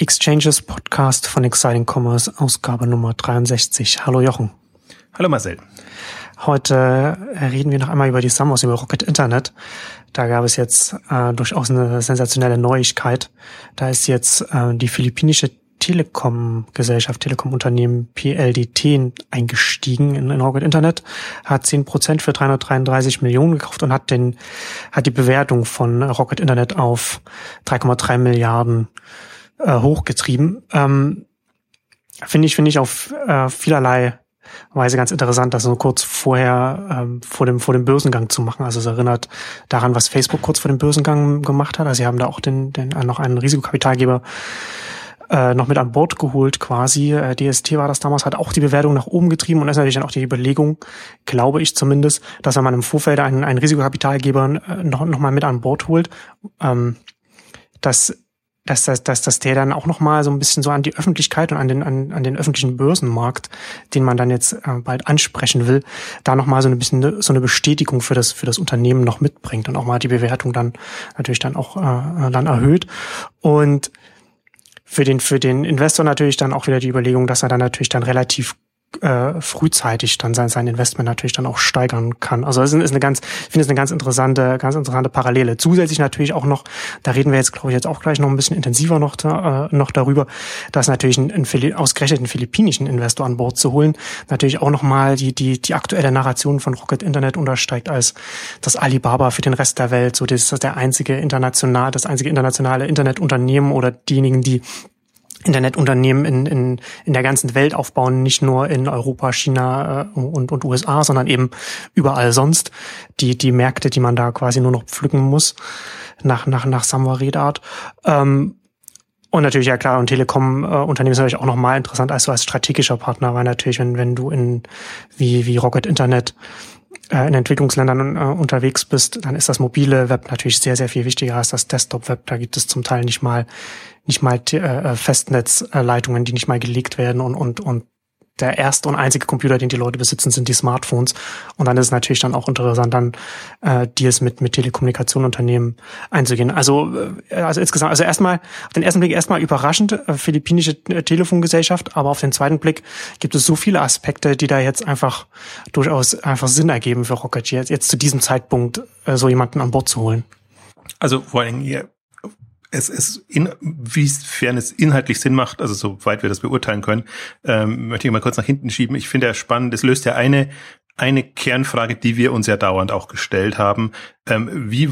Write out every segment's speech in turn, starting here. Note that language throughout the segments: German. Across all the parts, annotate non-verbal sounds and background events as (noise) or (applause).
Exchanges Podcast von Exciting Commerce, Ausgabe Nummer 63. Hallo Jochen. Hallo Marcel. Heute reden wir noch einmal über die Summers, über Rocket Internet. Da gab es jetzt äh, durchaus eine sensationelle Neuigkeit. Da ist jetzt äh, die philippinische Telekom-Gesellschaft, Telekom-Unternehmen PLDT eingestiegen in, in Rocket Internet, hat 10 Prozent für 333 Millionen gekauft und hat den, hat die Bewertung von Rocket Internet auf 3,3 Milliarden äh, hochgetrieben. Ähm, finde ich, finde ich auf äh, vielerlei Weise ganz interessant, das so kurz vorher ähm, vor dem vor dem Börsengang zu machen. Also es erinnert daran, was Facebook kurz vor dem Börsengang gemacht hat. Also sie haben da auch den, den noch einen Risikokapitalgeber äh, noch mit an Bord geholt quasi. Äh, DST war das damals, hat auch die Bewertung nach oben getrieben und ist natürlich dann auch die Überlegung, glaube ich zumindest, dass wenn man im Vorfeld einen, einen Risikokapitalgeber äh, noch, noch mal mit an Bord holt, ähm, dass dass, dass, dass, dass der dann auch noch mal so ein bisschen so an die Öffentlichkeit und an den, an, an den öffentlichen Börsenmarkt, den man dann jetzt äh, bald ansprechen will, da noch mal so ein bisschen so eine Bestätigung für das, für das Unternehmen noch mitbringt und auch mal die Bewertung dann natürlich dann auch äh, dann erhöht. Und für den, für den Investor natürlich dann auch wieder die Überlegung, dass er dann natürlich dann relativ äh, frühzeitig dann sein, sein Investment natürlich dann auch steigern kann. Also es ist eine ganz, ich finde es eine ganz interessante, ganz interessante Parallele. Zusätzlich natürlich auch noch, da reden wir jetzt, glaube ich, jetzt auch gleich noch ein bisschen intensiver noch, äh, noch darüber, dass natürlich ein, ein ausgerechneten philippinischen Investor an Bord zu holen, natürlich auch nochmal die, die, die aktuelle Narration von Rocket Internet untersteigt als das Alibaba für den Rest der Welt. So, das ist der einzige international, das einzige internationale Internetunternehmen oder diejenigen, die Internetunternehmen in, in, in der ganzen Welt aufbauen, nicht nur in Europa, China äh, und, und USA, sondern eben überall sonst. Die, die Märkte, die man da quasi nur noch pflücken muss, nach, nach, nach Samwaredart. Ähm, und natürlich, ja klar, und Telekom-Unternehmen ist natürlich auch nochmal interessant als als strategischer Partner, weil natürlich, wenn, wenn du in wie, wie Rocket Internet äh, in Entwicklungsländern äh, unterwegs bist, dann ist das mobile Web natürlich sehr, sehr viel wichtiger als das Desktop-Web. Da gibt es zum Teil nicht mal nicht mal äh, Festnetzleitungen, die nicht mal gelegt werden und und und der erste und einzige Computer, den die Leute besitzen, sind die Smartphones. Und dann ist es natürlich dann auch interessant, dann äh, Deals mit mit Telekommunikationunternehmen einzugehen. Also äh, also insgesamt, also erstmal auf den ersten Blick erstmal überraschend äh, philippinische äh, Telefongesellschaft, aber auf den zweiten Blick gibt es so viele Aspekte, die da jetzt einfach durchaus einfach Sinn ergeben für Rocket jetzt, jetzt zu diesem Zeitpunkt äh, so jemanden an Bord zu holen. Also vor allem hier es ist, in, wiefern es inhaltlich Sinn macht, also soweit wir das beurteilen können, ähm, möchte ich mal kurz nach hinten schieben. Ich finde ja spannend, es löst ja eine eine Kernfrage, die wir uns ja dauernd auch gestellt haben. Ähm, wie,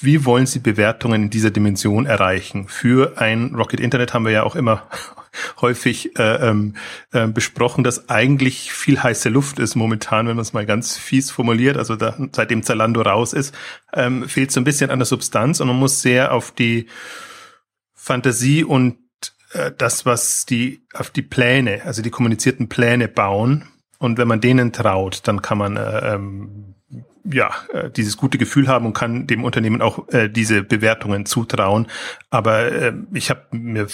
wie wollen Sie Bewertungen in dieser Dimension erreichen? Für ein Rocket Internet haben wir ja auch immer (laughs) häufig äh, ähm, äh, besprochen, dass eigentlich viel heiße Luft ist momentan, wenn man es mal ganz fies formuliert. Also da, seitdem Zalando raus ist, ähm, fehlt so ein bisschen an der Substanz und man muss sehr auf die Fantasie und äh, das, was die auf die Pläne, also die kommunizierten Pläne bauen. Und wenn man denen traut, dann kann man äh, ähm, ja, äh, dieses gute Gefühl haben und kann dem Unternehmen auch äh, diese Bewertungen zutrauen. Aber äh, ich habe mir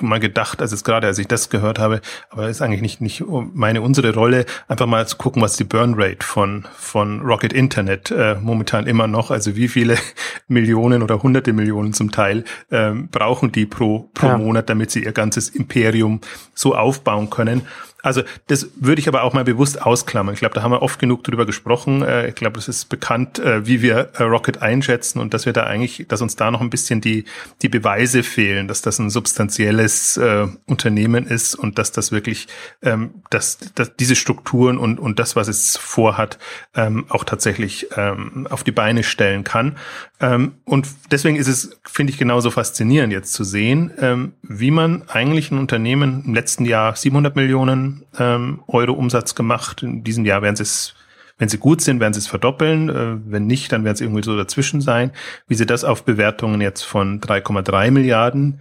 mal gedacht, also jetzt gerade als ich das gehört habe, aber ist eigentlich nicht nicht meine unsere Rolle, einfach mal zu gucken, was die Burn Rate von von Rocket Internet äh, momentan immer noch, also wie viele (laughs) Millionen oder hunderte Millionen zum Teil äh, brauchen die pro pro ja. Monat, damit sie ihr ganzes Imperium so aufbauen können. Also das würde ich aber auch mal bewusst ausklammern. Ich glaube, da haben wir oft genug drüber gesprochen. Äh, ich glaube, es ist bekannt, äh, wie wir äh, Rocket einschätzen und dass wir da eigentlich, dass uns da noch ein bisschen die, die Beweise fehlen, dass das ein substanzielles äh, Unternehmen ist und dass das wirklich, ähm, dass, dass diese Strukturen und, und das, was es vorhat, ähm, auch tatsächlich ähm, auf die Beine stellen kann. Ähm, und deswegen ist es, finde ich, genauso faszinierend jetzt zu sehen, ähm, wie man eigentlich ein Unternehmen im letzten Jahr 700 Millionen ähm, Euro Umsatz gemacht. In diesem Jahr werden sie es, wenn sie gut sind, werden sie es verdoppeln. Äh, wenn nicht, dann werden sie irgendwie so dazwischen sein. Wie sie das auf Bewertungen jetzt von 3,3 Milliarden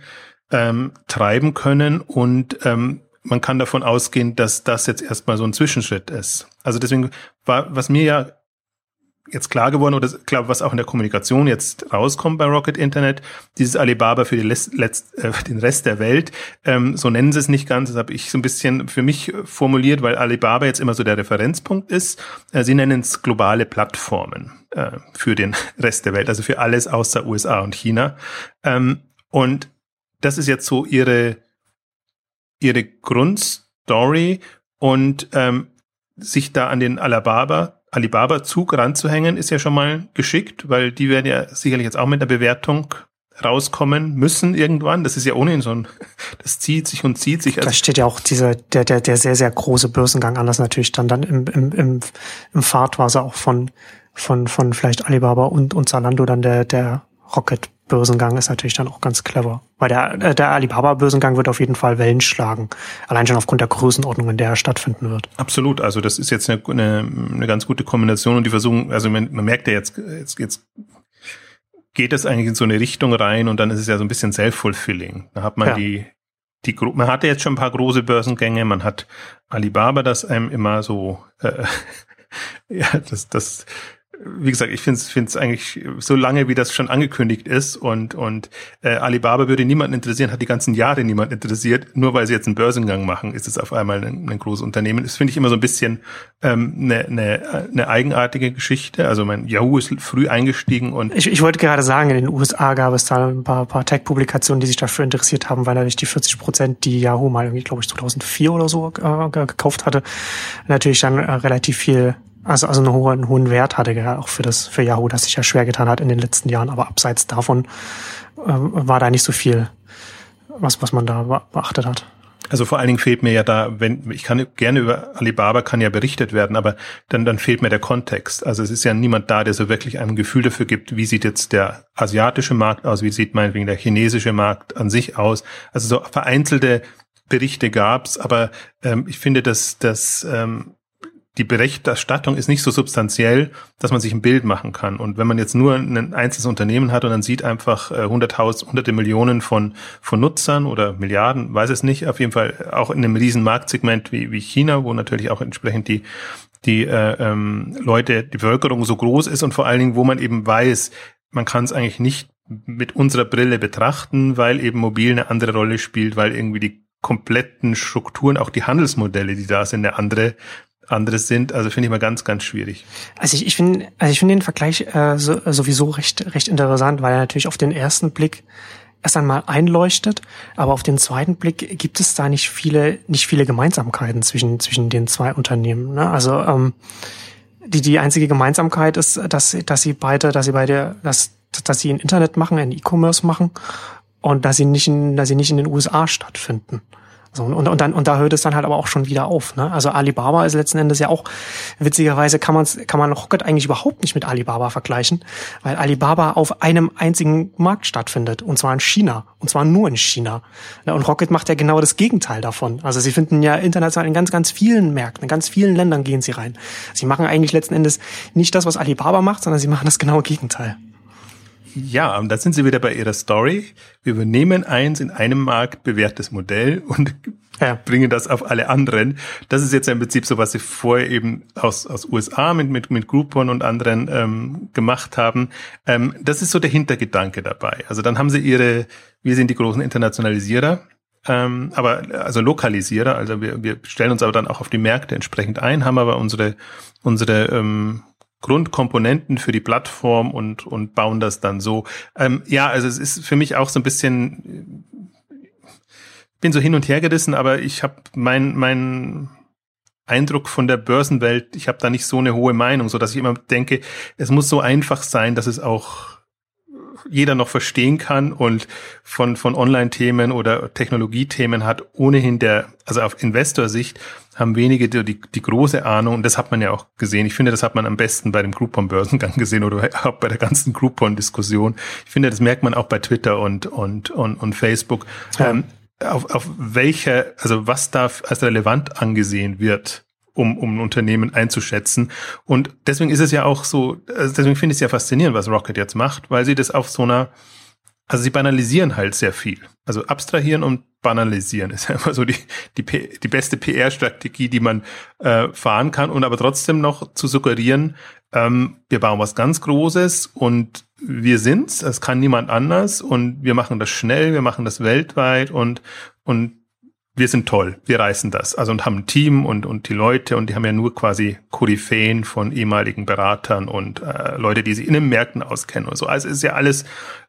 ähm, treiben können und ähm, man kann davon ausgehen, dass das jetzt erstmal so ein Zwischenschritt ist. Also deswegen war, was mir ja jetzt klar geworden oder glaube, was auch in der Kommunikation jetzt rauskommt bei Rocket Internet, dieses Alibaba für, Letz, Letz, äh, den Rest der Welt, ähm, so nennen sie es nicht ganz, das habe ich so ein bisschen für mich formuliert, weil Alibaba jetzt immer so der Referenzpunkt ist. Äh, sie nennen es globale Plattformen äh, für den Rest der Welt, also für alles außer USA und China. Ähm, und das ist jetzt so ihre, ihre Grundstory und ähm, sich da an den Alibaba, Alibaba-Zug ranzuhängen, ist ja schon mal geschickt, weil die werden ja sicherlich jetzt auch mit der Bewertung rauskommen müssen irgendwann. Das ist ja ohnehin so ein, (laughs) das zieht sich und zieht sich. da steht ja auch dieser, der, der, der sehr, sehr große Börsengang an, das natürlich dann, dann im, im, im, im Fahrtwasser auch von, von, von vielleicht Alibaba und, und Zalando dann der, der Rocket Börsengang ist natürlich dann auch ganz clever. Weil der, äh, der Alibaba-Börsengang wird auf jeden Fall Wellen schlagen. Allein schon aufgrund der Größenordnung, in der er stattfinden wird. Absolut. Also das ist jetzt eine, eine, eine ganz gute Kombination und die versuchen, also man, man merkt ja jetzt, jetzt, jetzt geht es eigentlich in so eine Richtung rein und dann ist es ja so ein bisschen self-fulfilling. Da hat man ja. die, die, man hatte jetzt schon ein paar große Börsengänge, man hat Alibaba, das einem immer so, äh, (laughs) ja, das, das, wie gesagt, ich finde es eigentlich so lange, wie das schon angekündigt ist und und äh, Alibaba würde niemanden interessieren, hat die ganzen Jahre niemand interessiert. Nur weil sie jetzt einen Börsengang machen, ist es auf einmal ein, ein großes Unternehmen. Das finde ich immer so ein bisschen ähm, eine, eine, eine eigenartige Geschichte. Also mein Yahoo ist früh eingestiegen und ich, ich wollte gerade sagen, in den USA gab es da ein paar, paar Tech-Publikationen, die sich dafür interessiert haben, weil natürlich die 40 Prozent, die Yahoo mal irgendwie, glaube ich, 2004 oder so äh, gekauft hatte, natürlich dann äh, relativ viel also, also einen hohen, hohen Wert hatte er auch für das, für Yahoo, das sich ja schwer getan hat in den letzten Jahren. Aber abseits davon äh, war da nicht so viel, was, was man da beachtet hat. Also vor allen Dingen fehlt mir ja da, wenn ich kann gerne über Alibaba kann ja berichtet werden, aber dann dann fehlt mir der Kontext. Also es ist ja niemand da, der so wirklich ein Gefühl dafür gibt, wie sieht jetzt der asiatische Markt aus, wie sieht meinetwegen der chinesische Markt an sich aus. Also so vereinzelte Berichte gab's, aber ähm, ich finde, dass dass ähm, die Berichterstattung ist nicht so substanziell, dass man sich ein Bild machen kann. Und wenn man jetzt nur ein einzelnes Unternehmen hat und dann sieht einfach äh, hunderttausend, hunderte Millionen von, von Nutzern oder Milliarden, weiß es nicht, auf jeden Fall auch in einem riesen Marktsegment wie, wie China, wo natürlich auch entsprechend die, die äh, ähm, Leute, die Bevölkerung so groß ist und vor allen Dingen, wo man eben weiß, man kann es eigentlich nicht mit unserer Brille betrachten, weil eben mobil eine andere Rolle spielt, weil irgendwie die kompletten Strukturen, auch die Handelsmodelle, die da sind, eine andere anderes sind. Also finde ich mal ganz, ganz schwierig. Also ich, ich finde, also ich finde den Vergleich äh, so, sowieso recht, recht interessant, weil er natürlich auf den ersten Blick erst einmal einleuchtet, aber auf den zweiten Blick gibt es da nicht viele, nicht viele Gemeinsamkeiten zwischen zwischen den zwei Unternehmen. Ne? Also ähm, die die einzige Gemeinsamkeit ist, dass dass sie beide, dass sie beide, dass dass sie ein Internet machen, ein E-Commerce machen und dass sie nicht in, dass sie nicht in den USA stattfinden. So, und, und, dann, und da hört es dann halt aber auch schon wieder auf. Ne? Also Alibaba ist letzten Endes ja auch, witzigerweise kann, man's, kann man Rocket eigentlich überhaupt nicht mit Alibaba vergleichen, weil Alibaba auf einem einzigen Markt stattfindet, und zwar in China, und zwar nur in China. Und Rocket macht ja genau das Gegenteil davon. Also sie finden ja international in ganz, ganz vielen Märkten, in ganz vielen Ländern gehen sie rein. Sie machen eigentlich letzten Endes nicht das, was Alibaba macht, sondern sie machen das genaue Gegenteil. Ja, und da sind Sie wieder bei Ihrer Story. Wir übernehmen eins in einem Markt bewährtes Modell und ja. bringen das auf alle anderen. Das ist jetzt im Prinzip so, was Sie vorher eben aus, aus USA mit, mit, mit Groupon und anderen ähm, gemacht haben. Ähm, das ist so der Hintergedanke dabei. Also dann haben Sie Ihre, wir sind die großen Internationalisierer. Ähm, aber also Lokalisierer, also wir, wir stellen uns aber dann auch auf die Märkte entsprechend ein, haben aber unsere unsere ähm, Grundkomponenten für die Plattform und, und bauen das dann so. Ähm, ja, also es ist für mich auch so ein bisschen, bin so hin und her gerissen, aber ich habe mein, mein Eindruck von der Börsenwelt, ich habe da nicht so eine hohe Meinung, so dass ich immer denke, es muss so einfach sein, dass es auch jeder noch verstehen kann und von, von Online-Themen oder Technologiethemen hat ohnehin der, also auf Investorsicht haben wenige die, die große Ahnung und das hat man ja auch gesehen. Ich finde, das hat man am besten bei dem Groupon-Börsengang (laughs) gesehen oder auch bei der ganzen Groupon-Diskussion. Ich finde, das merkt man auch bei Twitter und, und, und, und Facebook. Ja. Ähm, auf, auf welche, also was da als relevant angesehen wird um, um ein Unternehmen einzuschätzen. Und deswegen ist es ja auch so, also deswegen finde ich es ja faszinierend, was Rocket jetzt macht, weil sie das auf so einer, also sie banalisieren halt sehr viel. Also abstrahieren und banalisieren ist (laughs) einfach so die, die, die beste PR-Strategie, die man äh, fahren kann und aber trotzdem noch zu suggerieren, ähm, wir bauen was ganz Großes und wir sind's, es kann niemand anders und wir machen das schnell, wir machen das weltweit und, und wir sind toll, wir reißen das. Also und haben ein Team und, und die Leute und die haben ja nur quasi Koryphäen von ehemaligen Beratern und äh, Leute, die sich in den Märkten auskennen und so. Also ist ja alles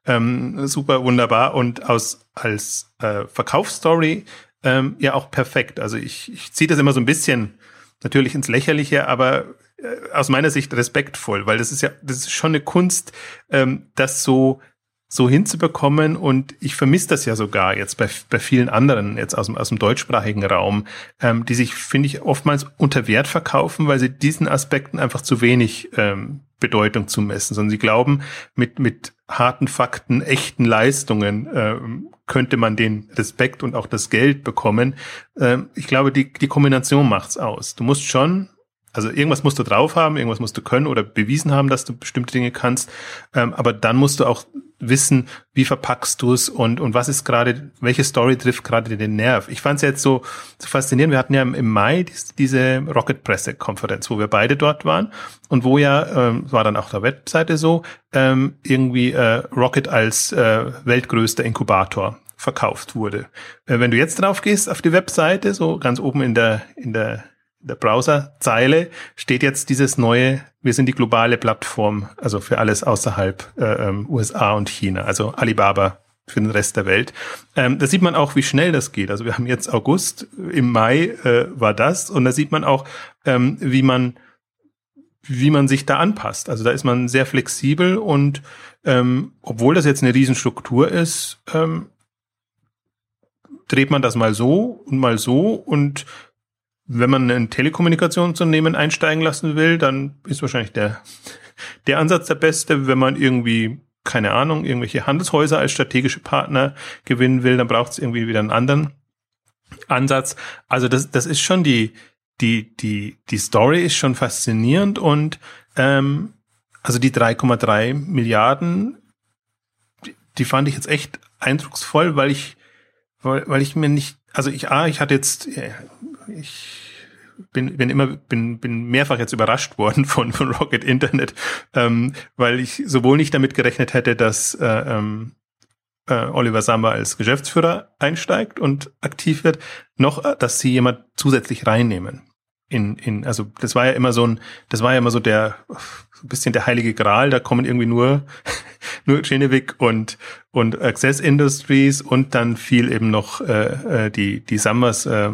ähm, super wunderbar und aus als äh, Verkaufsstory ähm, ja auch perfekt. Also ich, ich ziehe das immer so ein bisschen natürlich ins Lächerliche, aber äh, aus meiner Sicht respektvoll, weil das ist ja, das ist schon eine Kunst, ähm, das so so hinzubekommen und ich vermisse das ja sogar jetzt bei, bei vielen anderen jetzt aus dem, aus dem deutschsprachigen Raum, ähm, die sich, finde ich, oftmals unter Wert verkaufen, weil sie diesen Aspekten einfach zu wenig ähm, Bedeutung zumessen, sondern sie glauben, mit, mit harten Fakten, echten Leistungen ähm, könnte man den Respekt und auch das Geld bekommen. Ähm, ich glaube, die, die Kombination macht's aus. Du musst schon also irgendwas musst du drauf haben, irgendwas musst du können oder bewiesen haben, dass du bestimmte Dinge kannst. Ähm, aber dann musst du auch wissen, wie verpackst du es und, und was ist gerade, welche Story trifft gerade den Nerv. Ich fand es jetzt so, so faszinierend. Wir hatten ja im Mai diese Rocket Presse Konferenz, wo wir beide dort waren und wo ja, ähm, war dann auch der Webseite so, ähm, irgendwie äh, Rocket als äh, weltgrößter Inkubator verkauft wurde. Äh, wenn du jetzt drauf gehst auf die Webseite, so ganz oben in der, in der der Browserzeile steht jetzt dieses neue, wir sind die globale Plattform, also für alles außerhalb äh, ähm, USA und China, also Alibaba für den Rest der Welt. Ähm, da sieht man auch, wie schnell das geht. Also wir haben jetzt August, im Mai äh, war das und da sieht man auch, ähm, wie man wie man sich da anpasst. Also da ist man sehr flexibel und ähm, obwohl das jetzt eine Riesenstruktur ist, ähm, dreht man das mal so und mal so und wenn man ein Telekommunikationsunternehmen einsteigen lassen will, dann ist wahrscheinlich der, der Ansatz der beste. Wenn man irgendwie, keine Ahnung, irgendwelche Handelshäuser als strategische Partner gewinnen will, dann braucht es irgendwie wieder einen anderen Ansatz. Also das, das ist schon die, die, die, die Story ist schon faszinierend und ähm, also die 3,3 Milliarden, die, die fand ich jetzt echt eindrucksvoll, weil ich, weil, weil ich mir nicht, also ich, ah, ich hatte jetzt, ich bin, bin immer, bin, bin mehrfach jetzt überrascht worden von, von Rocket Internet, ähm, weil ich sowohl nicht damit gerechnet hätte, dass äh, ähm, äh, Oliver Samba als Geschäftsführer einsteigt und aktiv wird, noch, äh, dass sie jemand zusätzlich reinnehmen. In, in, also das war ja immer so ein, das war ja immer so der, so ein bisschen der heilige Gral, da kommen irgendwie nur, (laughs) nur Genevik und, und Access Industries und dann fiel eben noch äh, äh die, die Summers, äh,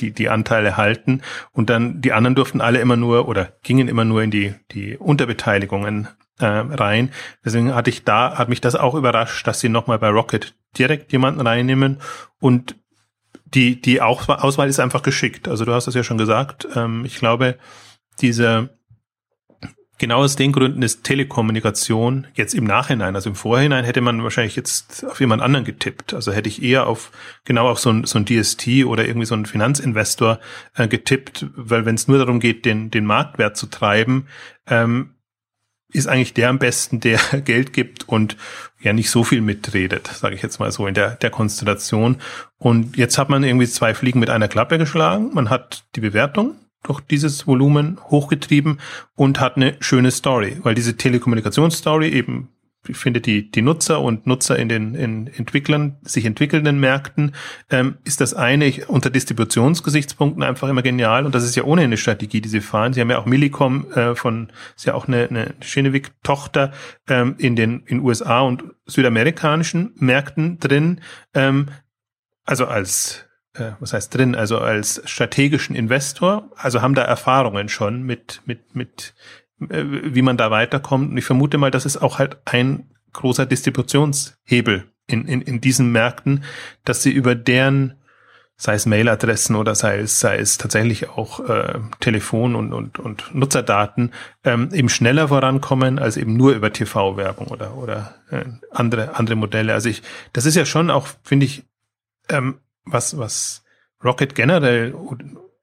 die, die Anteile halten. Und dann die anderen durften alle immer nur oder gingen immer nur in die, die Unterbeteiligungen äh, rein. Deswegen hatte ich da, hat mich das auch überrascht, dass sie nochmal bei Rocket direkt jemanden reinnehmen und die, die Auswahl ist einfach geschickt. Also du hast es ja schon gesagt. Ähm, ich glaube, diese Genau aus den Gründen ist Telekommunikation jetzt im Nachhinein, also im Vorhinein hätte man wahrscheinlich jetzt auf jemand anderen getippt. Also hätte ich eher auf genau auf so ein, so ein DST oder irgendwie so ein Finanzinvestor äh, getippt, weil wenn es nur darum geht, den, den Marktwert zu treiben, ähm, ist eigentlich der am besten, der (laughs) Geld gibt und ja nicht so viel mitredet, sage ich jetzt mal so in der, der Konstellation. Und jetzt hat man irgendwie zwei Fliegen mit einer Klappe geschlagen. Man hat die Bewertung, durch dieses Volumen hochgetrieben und hat eine schöne Story, weil diese Telekommunikationsstory eben ich finde die die Nutzer und Nutzer in den in Entwicklern sich entwickelnden Märkten ähm, ist das eine. Ich, unter Distributionsgesichtspunkten einfach immer genial und das ist ja ohne eine Strategie die sie fahren. Sie haben ja auch Millicom äh, von ist ja auch eine, eine Tochter ähm, in den in USA und südamerikanischen Märkten drin. Ähm, also als äh, was heißt drin, also als strategischen Investor, also haben da Erfahrungen schon mit, mit, mit, äh, wie man da weiterkommt. Und ich vermute mal, das ist auch halt ein großer Distributionshebel in, in, in diesen Märkten, dass sie über deren sei es Mailadressen oder sei es, sei es tatsächlich auch äh, Telefon und, und, und Nutzerdaten, ähm, eben schneller vorankommen als eben nur über TV-Werbung oder, oder äh, andere, andere Modelle. Also ich, das ist ja schon auch, finde ich, ähm, was, was Rocket generell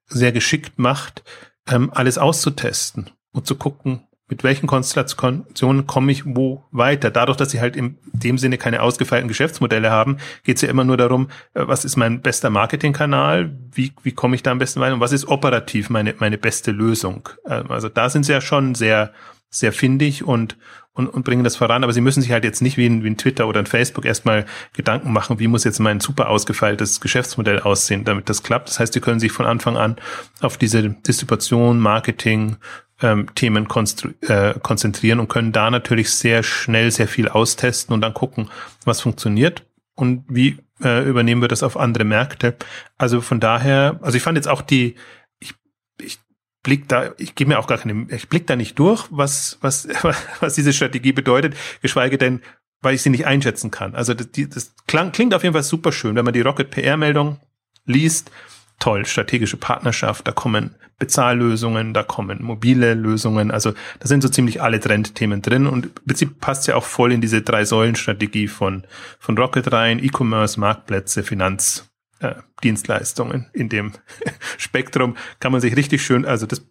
sehr geschickt macht, ähm, alles auszutesten und zu gucken, mit welchen Konstellationen komme ich wo weiter. Dadurch, dass sie halt in dem Sinne keine ausgefeilten Geschäftsmodelle haben, geht es ja immer nur darum, äh, was ist mein bester Marketingkanal, wie, wie komme ich da am besten weiter und was ist operativ meine, meine beste Lösung. Ähm, also da sind sie ja schon sehr, sehr findig und, und, und bringen das voran, aber sie müssen sich halt jetzt nicht wie ein, wie ein Twitter oder ein Facebook erstmal Gedanken machen, wie muss jetzt mein super ausgefeiltes Geschäftsmodell aussehen, damit das klappt. Das heißt, sie können sich von Anfang an auf diese Distribution, Marketing, ähm, Themen äh, konzentrieren und können da natürlich sehr schnell sehr viel austesten und dann gucken, was funktioniert und wie äh, übernehmen wir das auf andere Märkte. Also von daher, also ich fand jetzt auch die, blick da, ich gebe mir auch gar keine, ich blick da nicht durch, was, was, (laughs) was diese Strategie bedeutet, geschweige denn, weil ich sie nicht einschätzen kann. Also das, die, das klang, klingt auf jeden Fall super schön, wenn man die Rocket PR-Meldung liest. Toll, strategische Partnerschaft, da kommen Bezahllösungen, da kommen mobile Lösungen. Also da sind so ziemlich alle Trendthemen drin und im Prinzip passt ja auch voll in diese drei Säulen-Strategie von, von Rocket rein, E-Commerce, Marktplätze, Finanzdienstleistungen. Äh, in dem (laughs) Spektrum kann man sich richtig schön, also das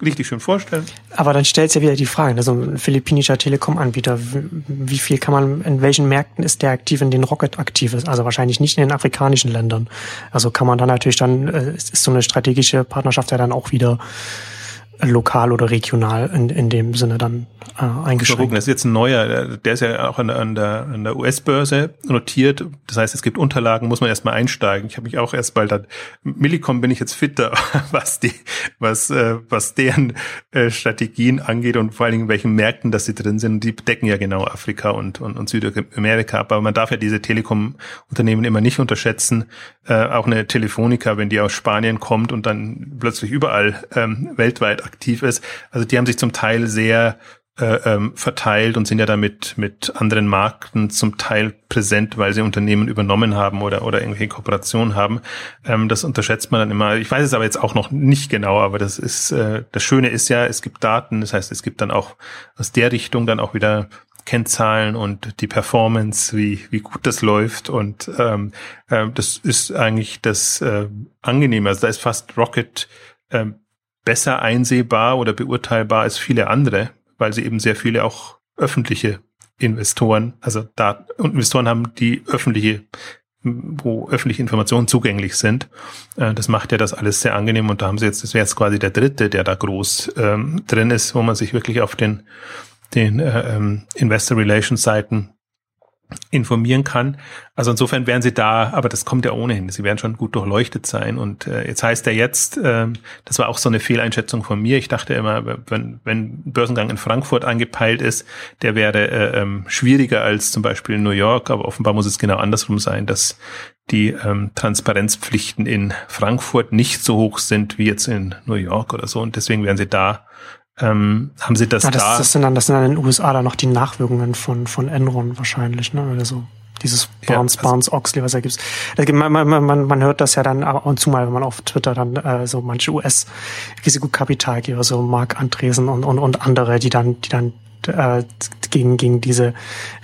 richtig schön vorstellen. Aber dann stellt sich ja wieder die Frage, also ein philippinischer Telekom-Anbieter, wie viel kann man, in welchen Märkten ist der aktiv, in denen Rocket aktiv ist? Also wahrscheinlich nicht in den afrikanischen Ländern. Also kann man dann natürlich dann, äh, ist so eine strategische Partnerschaft ja dann auch wieder lokal oder regional in, in dem Sinne dann äh, eingeschränkt. Gucken, das ist jetzt ein neuer, der ist ja auch an, an der, an der US-Börse notiert. Das heißt, es gibt Unterlagen, muss man erstmal einsteigen. Ich habe mich auch erst bald dann, Millicom bin ich jetzt fitter, (laughs) was die, was, äh, was deren äh, Strategien angeht und vor allen Dingen in welchen Märkten, dass sie drin sind. Die decken ja genau Afrika und, und, und Südamerika ab. Aber man darf ja diese Telekom-Unternehmen immer nicht unterschätzen. Äh, auch eine Telefonica, wenn die aus Spanien kommt und dann plötzlich überall ähm, weltweit aktiv ist. Also die haben sich zum Teil sehr äh, ähm, verteilt und sind ja damit mit anderen Marken zum Teil präsent, weil sie Unternehmen übernommen haben oder oder irgendwelche Kooperationen haben. Ähm, das unterschätzt man dann immer. Ich weiß es aber jetzt auch noch nicht genau, aber das ist äh, das Schöne ist ja, es gibt Daten, das heißt, es gibt dann auch aus der Richtung dann auch wieder Kennzahlen und die Performance, wie, wie gut das läuft. Und ähm, äh, das ist eigentlich das äh, Angenehme. Also da ist fast Rocket äh, besser einsehbar oder beurteilbar als viele andere, weil sie eben sehr viele auch öffentliche Investoren, also da Investoren haben, die öffentliche, wo öffentliche Informationen zugänglich sind. Äh, das macht ja das alles sehr angenehm und da haben sie jetzt, das wäre jetzt quasi der dritte, der da groß ähm, drin ist, wo man sich wirklich auf den, den äh, ähm, Investor Relations Seiten informieren kann. Also insofern werden sie da, aber das kommt ja ohnehin. Sie werden schon gut durchleuchtet sein. Und äh, jetzt heißt er jetzt, äh, das war auch so eine Fehleinschätzung von mir. Ich dachte immer, wenn, wenn Börsengang in Frankfurt angepeilt ist, der wäre äh, ähm, schwieriger als zum Beispiel in New York. Aber offenbar muss es genau andersrum sein, dass die ähm, Transparenzpflichten in Frankfurt nicht so hoch sind wie jetzt in New York oder so. Und deswegen werden sie da ähm, haben Sie das, ja, das da? Das sind, dann, das sind dann in den USA dann noch die Nachwirkungen von, von Enron wahrscheinlich, ne? Also dieses Barnes, ja, also, Barnes Oxley, was er gibt. Man, man, man, man hört das ja dann ab und zu mal, wenn man auf Twitter dann äh, so manche US-Risikokapitalgeber, so Mark Andresen und, und, und andere, die dann, die dann äh, gegen, gegen diese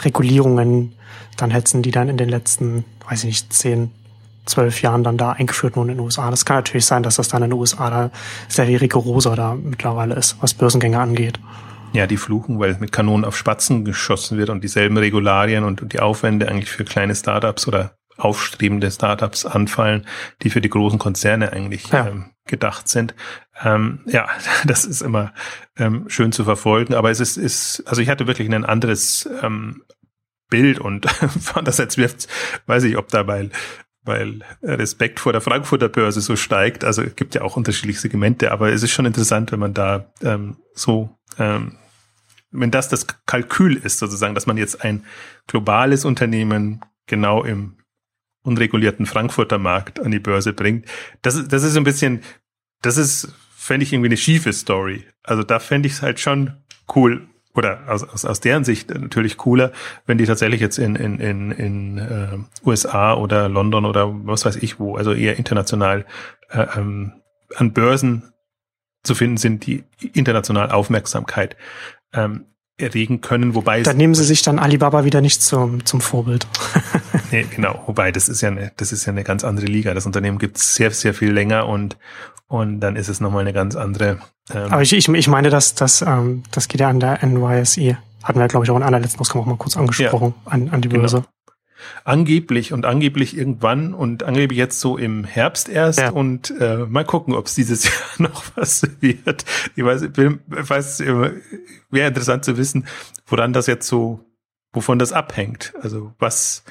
Regulierungen dann hetzen, die dann in den letzten, weiß ich nicht, zehn, zwölf Jahren dann da eingeführt wurden in den USA. Das kann natürlich sein, dass das dann in den USA da sehr viel rigoroser da mittlerweile ist, was Börsengänge angeht. Ja, die fluchen, weil mit Kanonen auf Spatzen geschossen wird und dieselben Regularien und, die Aufwände eigentlich für kleine Startups oder aufstrebende Startups anfallen, die für die großen Konzerne eigentlich ja. ähm, gedacht sind. Ähm, ja, (laughs) das ist immer ähm, schön zu verfolgen, aber es ist, ist, also ich hatte wirklich ein anderes ähm, Bild und fand (laughs) das jetzt wirft, weiß ich, ob da weil Respekt vor der Frankfurter Börse so steigt. Also es gibt ja auch unterschiedliche Segmente, aber es ist schon interessant, wenn man da ähm, so, ähm, wenn das das Kalkül ist, sozusagen, dass man jetzt ein globales Unternehmen genau im unregulierten Frankfurter Markt an die Börse bringt. Das, das ist ein bisschen, das ist, fände ich irgendwie eine schiefe Story. Also da fände ich es halt schon cool, oder aus, aus, aus deren Sicht natürlich cooler, wenn die tatsächlich jetzt in, in, in, in äh, USA oder London oder was weiß ich wo, also eher international äh, ähm, an Börsen zu finden sind, die international Aufmerksamkeit ähm, erregen können, wobei Da nehmen sie sich dann Alibaba wieder nicht zum, zum Vorbild. nee, genau, wobei das ist ja eine, das ist ja eine ganz andere Liga. Das Unternehmen gibt es sehr, sehr viel länger und, und dann ist es nochmal eine ganz andere. Ähm Aber ich, ich, ich meine, dass das, ähm, das geht ja an der NYSE. Hatten wir, glaube ich, auch in einer letzten Ausgabe auch mal kurz angesprochen, ja, an, an die Börse. Genau. Angeblich und angeblich irgendwann und angeblich jetzt so im Herbst erst ja. und äh, mal gucken, ob es dieses (laughs) Jahr noch was wird. Ich weiß, ich weiß wäre interessant zu wissen, woran das jetzt so, wovon das abhängt. Also was,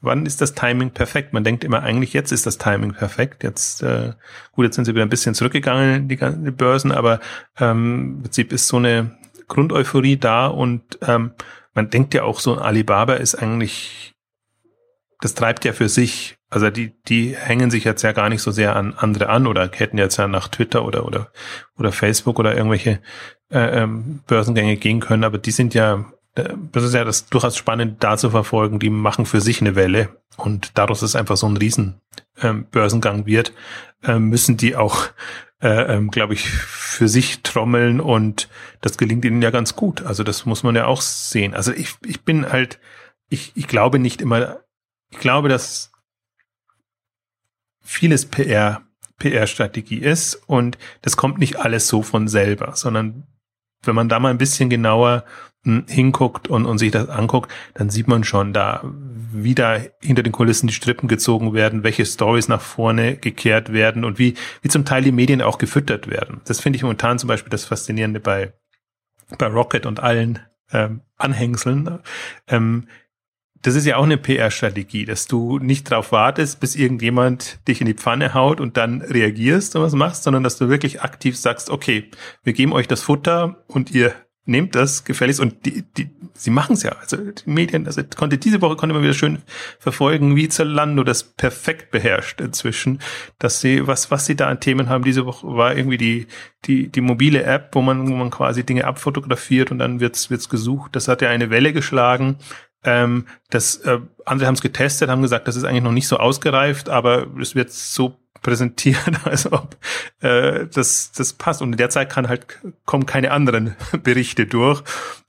wann ist das Timing perfekt? Man denkt immer eigentlich jetzt ist das Timing perfekt. Jetzt äh, gut, jetzt sind sie wieder ein bisschen zurückgegangen die, die Börsen, aber ähm, im Prinzip ist so eine Grundeuphorie da und ähm, man denkt ja auch so, Alibaba ist eigentlich das treibt ja für sich, also die, die hängen sich jetzt ja gar nicht so sehr an andere an oder hätten jetzt ja nach Twitter oder, oder, oder Facebook oder irgendwelche äh, ähm, Börsengänge gehen können, aber die sind ja, das ist ja das durchaus spannend da zu verfolgen, die machen für sich eine Welle und dass es einfach so ein riesen ähm, Börsengang wird, äh, müssen die auch, äh, ähm, glaube ich, für sich trommeln und das gelingt ihnen ja ganz gut. Also das muss man ja auch sehen. Also ich, ich bin halt, ich, ich glaube nicht immer ich glaube, dass vieles PR, PR-Strategie ist und das kommt nicht alles so von selber, sondern wenn man da mal ein bisschen genauer hinguckt und, und sich das anguckt, dann sieht man schon da, wie da hinter den Kulissen die Strippen gezogen werden, welche Stories nach vorne gekehrt werden und wie, wie zum Teil die Medien auch gefüttert werden. Das finde ich momentan zum Beispiel das Faszinierende bei, bei Rocket und allen ähm, Anhängseln. Ähm, das ist ja auch eine PR-Strategie, dass du nicht darauf wartest, bis irgendjemand dich in die Pfanne haut und dann reagierst und was machst, sondern dass du wirklich aktiv sagst, okay, wir geben euch das Futter und ihr nehmt das gefälligst und die, die, sie machen es ja. Also die Medien, also konnte diese Woche konnte man wieder schön verfolgen, wie Zalando das perfekt beherrscht inzwischen, dass sie was was sie da an Themen haben. Diese Woche war irgendwie die die die mobile App, wo man wo man quasi Dinge abfotografiert und dann wird's wird's gesucht. Das hat ja eine Welle geschlagen. Ähm, das, äh, andere haben es getestet, haben gesagt, das ist eigentlich noch nicht so ausgereift, aber es wird so präsentiert, (laughs) als ob äh, das, das passt. Und in der Zeit kann halt kommen keine anderen (laughs) Berichte durch.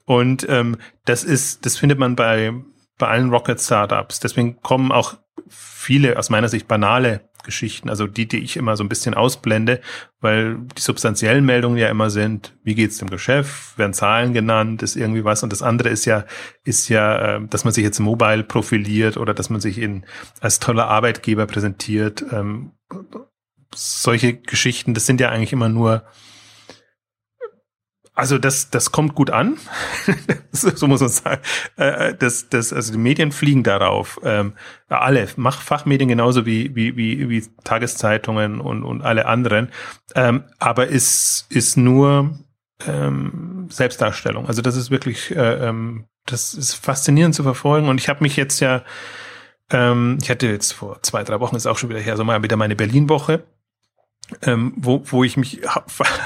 Und ähm, das ist, das findet man bei bei allen Rocket Startups. Deswegen kommen auch viele aus meiner Sicht banale Geschichten, also die, die ich immer so ein bisschen ausblende, weil die substanziellen Meldungen ja immer sind, wie geht's dem Geschäft, werden Zahlen genannt, ist irgendwie was und das andere ist ja, ist ja, äh, dass man sich jetzt mobile profiliert oder dass man sich in, als toller Arbeitgeber präsentiert. Ähm, solche Geschichten, das sind ja eigentlich immer nur also das, das kommt gut an, (laughs) so muss man sagen. Äh, das, das, also die Medien fliegen darauf. Ähm, alle, mach Fachmedien genauso wie, wie, wie, wie Tageszeitungen und, und alle anderen. Ähm, aber ist, ist nur ähm, Selbstdarstellung. Also das ist wirklich, äh, das ist faszinierend zu verfolgen. Und ich habe mich jetzt ja, ich hatte jetzt vor zwei, drei Wochen, ist auch schon wieder her, so mal wieder meine Berlin-Woche ähm, wo, wo ich mich, kann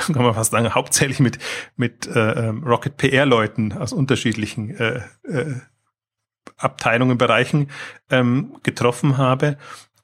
(laughs) man fast sagen, hauptsächlich mit, mit äh, ähm, Rocket PR-Leuten aus unterschiedlichen äh, äh, Abteilungen, Bereichen ähm, getroffen habe.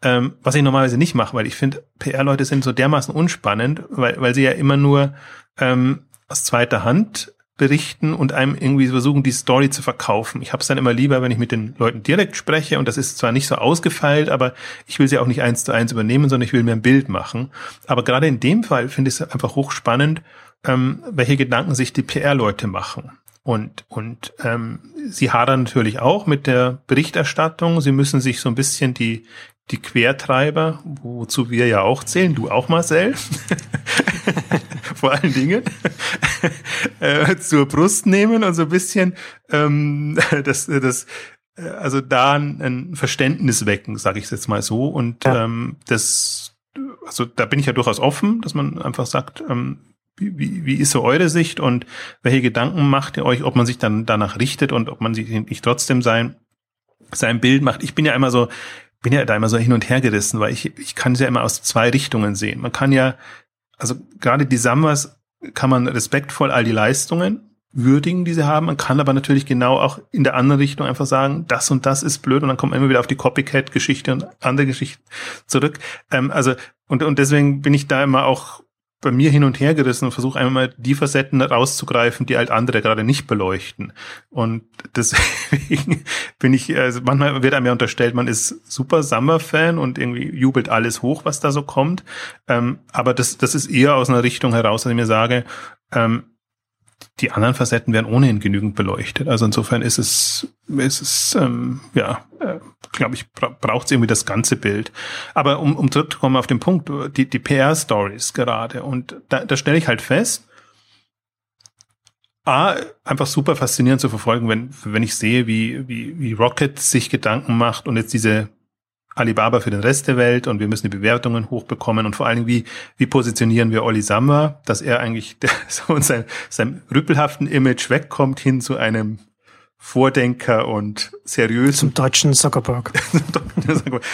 Ähm, was ich normalerweise nicht mache, weil ich finde, PR-Leute sind so dermaßen unspannend, weil, weil sie ja immer nur ähm, aus zweiter Hand berichten und einem irgendwie versuchen, die Story zu verkaufen. Ich habe es dann immer lieber, wenn ich mit den Leuten direkt spreche und das ist zwar nicht so ausgefeilt, aber ich will sie auch nicht eins zu eins übernehmen, sondern ich will mir ein Bild machen. Aber gerade in dem Fall finde ich es einfach hochspannend, ähm, welche Gedanken sich die PR-Leute machen. Und, und ähm, sie hadern natürlich auch mit der Berichterstattung. Sie müssen sich so ein bisschen die, die Quertreiber, wozu wir ja auch zählen, du auch Marcel, (laughs) vor allen Dingen, äh, zur Brust nehmen und so ein bisschen ähm, das, das äh, also da ein Verständnis wecken, sage ich jetzt mal so. Und ja. ähm, das, also da bin ich ja durchaus offen, dass man einfach sagt, ähm, wie, wie ist so eure Sicht und welche Gedanken macht ihr euch, ob man sich dann danach richtet und ob man sich nicht trotzdem sein sein Bild macht. Ich bin ja immer so, bin ja da immer so hin und her gerissen, weil ich, ich kann es ja immer aus zwei Richtungen sehen. Man kann ja, also gerade die Sammers kann man respektvoll all die Leistungen würdigen, die sie haben. Man kann aber natürlich genau auch in der anderen Richtung einfach sagen, das und das ist blöd und dann kommt man immer wieder auf die Copycat-Geschichte und andere Geschichten zurück. Ähm, also und, und deswegen bin ich da immer auch bei mir hin und her gerissen und versuche einmal die Facetten rauszugreifen, die halt andere gerade nicht beleuchten. Und deswegen (laughs) bin ich, also manchmal wird einem ja unterstellt, man ist super Summer-Fan und irgendwie jubelt alles hoch, was da so kommt. Ähm, aber das, das ist eher aus einer Richtung heraus, dass ich mir sage, ähm, die anderen Facetten werden ohnehin genügend beleuchtet. Also insofern ist es, ist es ähm, ja, äh, glaube ich, bra braucht es irgendwie das ganze Bild. Aber um, um zurückzukommen auf den Punkt, die, die PR-Stories gerade. Und da, da stelle ich halt fest, A, einfach super faszinierend zu verfolgen, wenn, wenn ich sehe, wie, wie, wie Rocket sich Gedanken macht und jetzt diese Alibaba für den Rest der Welt und wir müssen die Bewertungen hochbekommen und vor allen Dingen, wie, wie positionieren wir Olli Sammer, dass er eigentlich (laughs) der, so in seinem, seinem rüppelhaften Image wegkommt hin zu einem Vordenker und seriös. (laughs) Zum deutschen Zuckerberg.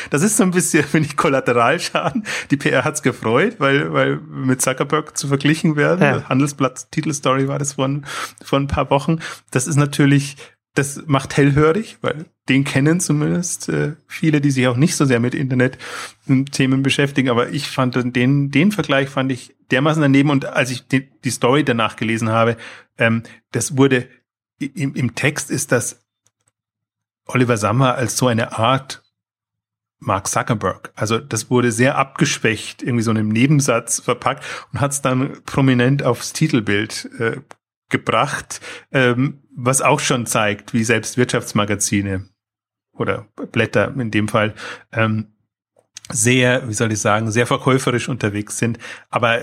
das ist so ein bisschen, finde ich, Kollateralschaden. Die PR hat's gefreut, weil, weil mit Zuckerberg zu verglichen werden. Ja. Handelsblatt Titelstory war das von, von ein paar Wochen. Das ist natürlich das macht hellhörig, weil den kennen zumindest äh, viele, die sich auch nicht so sehr mit Internet-Themen beschäftigen. Aber ich fand den, den Vergleich fand ich dermaßen daneben. Und als ich die, die Story danach gelesen habe, ähm, das wurde im, im Text ist das Oliver Sammer als so eine Art Mark Zuckerberg. Also das wurde sehr abgeschwächt, irgendwie so in einem Nebensatz verpackt und hat es dann prominent aufs Titelbild äh, gebracht. Ähm, was auch schon zeigt, wie selbst Wirtschaftsmagazine oder Blätter in dem Fall ähm, sehr, wie soll ich sagen, sehr verkäuferisch unterwegs sind. Aber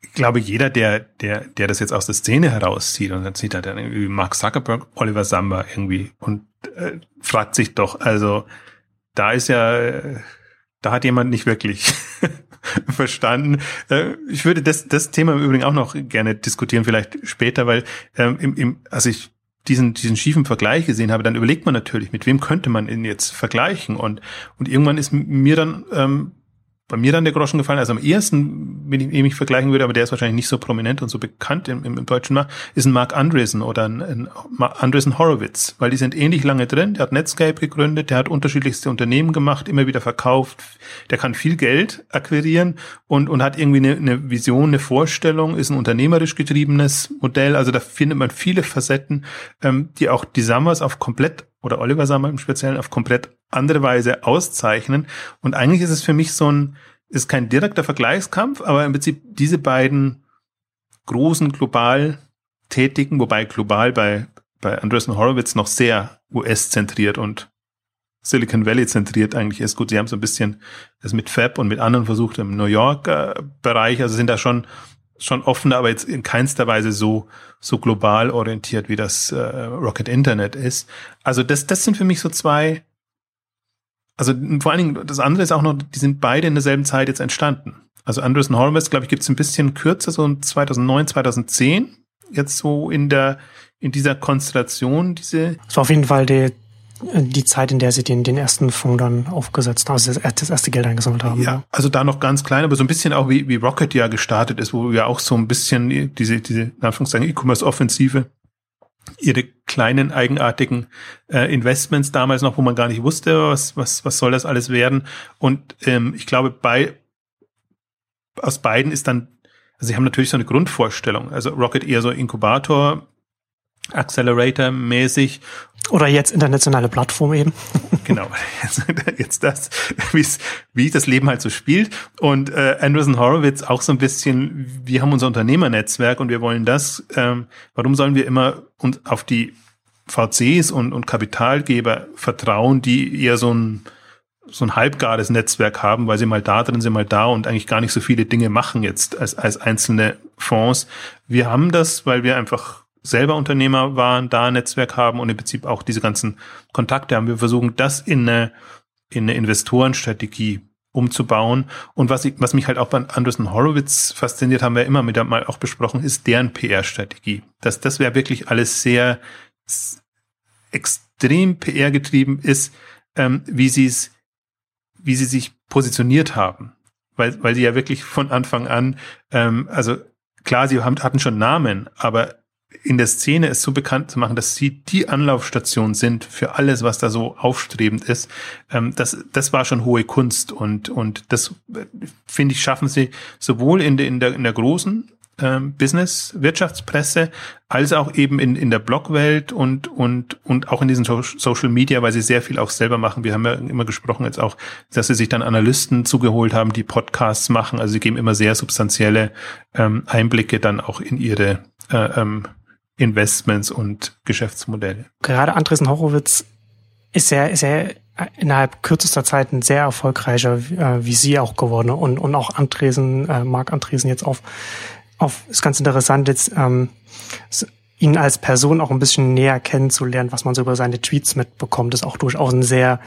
ich glaube, jeder, der, der, der das jetzt aus der Szene herauszieht und dann sieht er dann irgendwie Mark Zuckerberg, Oliver Samba irgendwie und äh, fragt sich doch, also da ist ja, da hat jemand nicht wirklich (laughs) verstanden. Äh, ich würde das, das Thema im Übrigen auch noch gerne diskutieren, vielleicht später, weil ähm, im, im, als ich diesen, diesen schiefen Vergleich gesehen habe, dann überlegt man natürlich, mit wem könnte man ihn jetzt vergleichen? Und, und irgendwann ist mir dann ähm, bei mir dann der Groschen gefallen. Also am ehesten, wenn ich mich vergleichen würde, aber der ist wahrscheinlich nicht so prominent und so bekannt im, im, im deutschen Markt, ist ein Mark Andreessen oder ein, ein Andreessen Horowitz, weil die sind ähnlich lange drin. Der hat Netscape gegründet, der hat unterschiedlichste Unternehmen gemacht, immer wieder verkauft. Der kann viel Geld akquirieren und, und hat irgendwie eine, eine Vision, eine Vorstellung, ist ein unternehmerisch getriebenes Modell. Also da findet man viele Facetten, ähm, die auch die Summers auf komplett oder Oliver Sammer im Speziellen auf komplett andere Weise auszeichnen. Und eigentlich ist es für mich so ein, ist kein direkter Vergleichskampf, aber im Prinzip diese beiden großen global tätigen, wobei global bei, bei Andreessen Horowitz noch sehr US-zentriert und Silicon Valley zentriert eigentlich ist. Gut, sie haben so ein bisschen das mit Fab und mit anderen versucht im New York Bereich, also sind da schon schon offener, aber jetzt in keinster Weise so, so global orientiert, wie das äh, Rocket Internet ist. Also das, das sind für mich so zwei, also vor allen Dingen, das andere ist auch noch, die sind beide in derselben Zeit jetzt entstanden. Also Andreessen Horowitz, glaube ich, gibt es ein bisschen kürzer, so 2009, 2010, jetzt so in der, in dieser Konstellation, diese. Das war auf jeden Fall die die Zeit, in der sie den, den ersten Fonds dann aufgesetzt haben, also das, erste Geld eingesammelt haben. Ja, also da noch ganz klein, aber so ein bisschen auch wie, wie Rocket ja gestartet ist, wo ja auch so ein bisschen diese, diese, in Anführungszeichen, E-Commerce-Offensive ihre kleinen eigenartigen äh, Investments damals noch, wo man gar nicht wusste, was, was, was soll das alles werden. Und ähm, ich glaube, bei aus beiden ist dann, also sie haben natürlich so eine Grundvorstellung. Also Rocket eher so Inkubator, Accelerator-mäßig. Oder jetzt internationale Plattform eben. (laughs) genau, jetzt, jetzt das, wie das Leben halt so spielt. Und äh, Anderson Horowitz auch so ein bisschen, wir haben unser Unternehmernetzwerk und wir wollen das. Ähm, warum sollen wir immer uns auf die VCs und, und Kapitalgeber vertrauen, die eher so ein so ein halbgares Netzwerk haben, weil sie mal da drin sind, mal da und eigentlich gar nicht so viele Dinge machen jetzt als, als einzelne Fonds. Wir haben das, weil wir einfach selber Unternehmer waren, da ein Netzwerk haben und im Prinzip auch diese ganzen Kontakte haben. Wir versuchen das in eine, in eine Investorenstrategie umzubauen. Und was, ich, was mich halt auch bei Anderson Horowitz fasziniert, haben wir immer wieder mal auch besprochen, ist deren PR-Strategie. Das, das wäre wirklich alles sehr extrem PR-getrieben ist, ähm, wie sie es, wie sie sich positioniert haben. Weil, weil sie ja wirklich von Anfang an, ähm, also klar, sie haben, hatten schon Namen, aber in der Szene es so bekannt zu machen, dass sie die Anlaufstation sind für alles, was da so aufstrebend ist, ähm, das, das war schon hohe Kunst und, und das, äh, finde ich, schaffen sie sowohl in der, in der, in der großen ähm, Business, Wirtschaftspresse, als auch eben in, in der Blogwelt und, und, und auch in diesen Social Media, weil sie sehr viel auch selber machen. Wir haben ja immer gesprochen jetzt auch, dass sie sich dann Analysten zugeholt haben, die Podcasts machen. Also sie geben immer sehr substanzielle ähm, Einblicke dann auch in ihre äh, ähm, Investments und Geschäftsmodelle. Gerade Andresen Horowitz ist ja, ist ja innerhalb kürzester Zeit ein sehr erfolgreicher äh, wie sie auch geworden und, und auch Andresen, äh, Marc Andresen jetzt auf, auf ist ganz interessant jetzt ähm, ihn als Person auch ein bisschen näher kennenzulernen, was man so über seine Tweets mitbekommt, ist auch durchaus ein sehr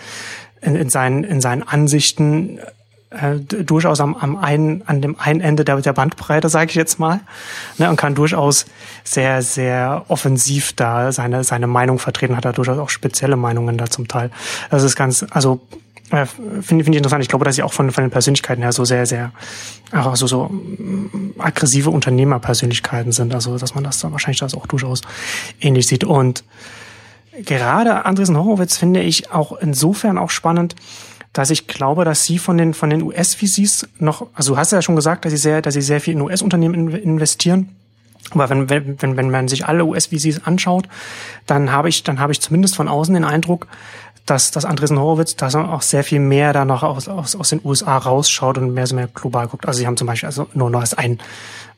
in, in seinen in seinen Ansichten äh, durchaus am, am einen, an dem einen Ende der, der Bandbreite, sage ich jetzt mal, ne, und kann durchaus sehr, sehr offensiv da seine, seine Meinung vertreten, hat er durchaus auch spezielle Meinungen da zum Teil. Das ist ganz, also äh, finde find ich interessant. Ich glaube, dass sie auch von, von den Persönlichkeiten her so sehr, sehr, also so mm, aggressive Unternehmerpersönlichkeiten sind. Also, dass man das dann wahrscheinlich das auch durchaus ähnlich sieht. Und gerade Andresen Horowitz finde ich auch insofern auch spannend, dass ich glaube, dass sie von den von den US-VCs noch, also du hast ja schon gesagt, dass sie sehr, dass sie sehr viel in US-Unternehmen investieren. Aber wenn, wenn, wenn, wenn man sich alle US-VCs anschaut, dann habe ich, dann habe ich zumindest von außen den Eindruck, dass, dass Andresen Horowitz da auch sehr viel mehr da noch aus, aus, aus den USA rausschaut und mehr so mehr global guckt. Also sie haben zum Beispiel, also nur noch als ein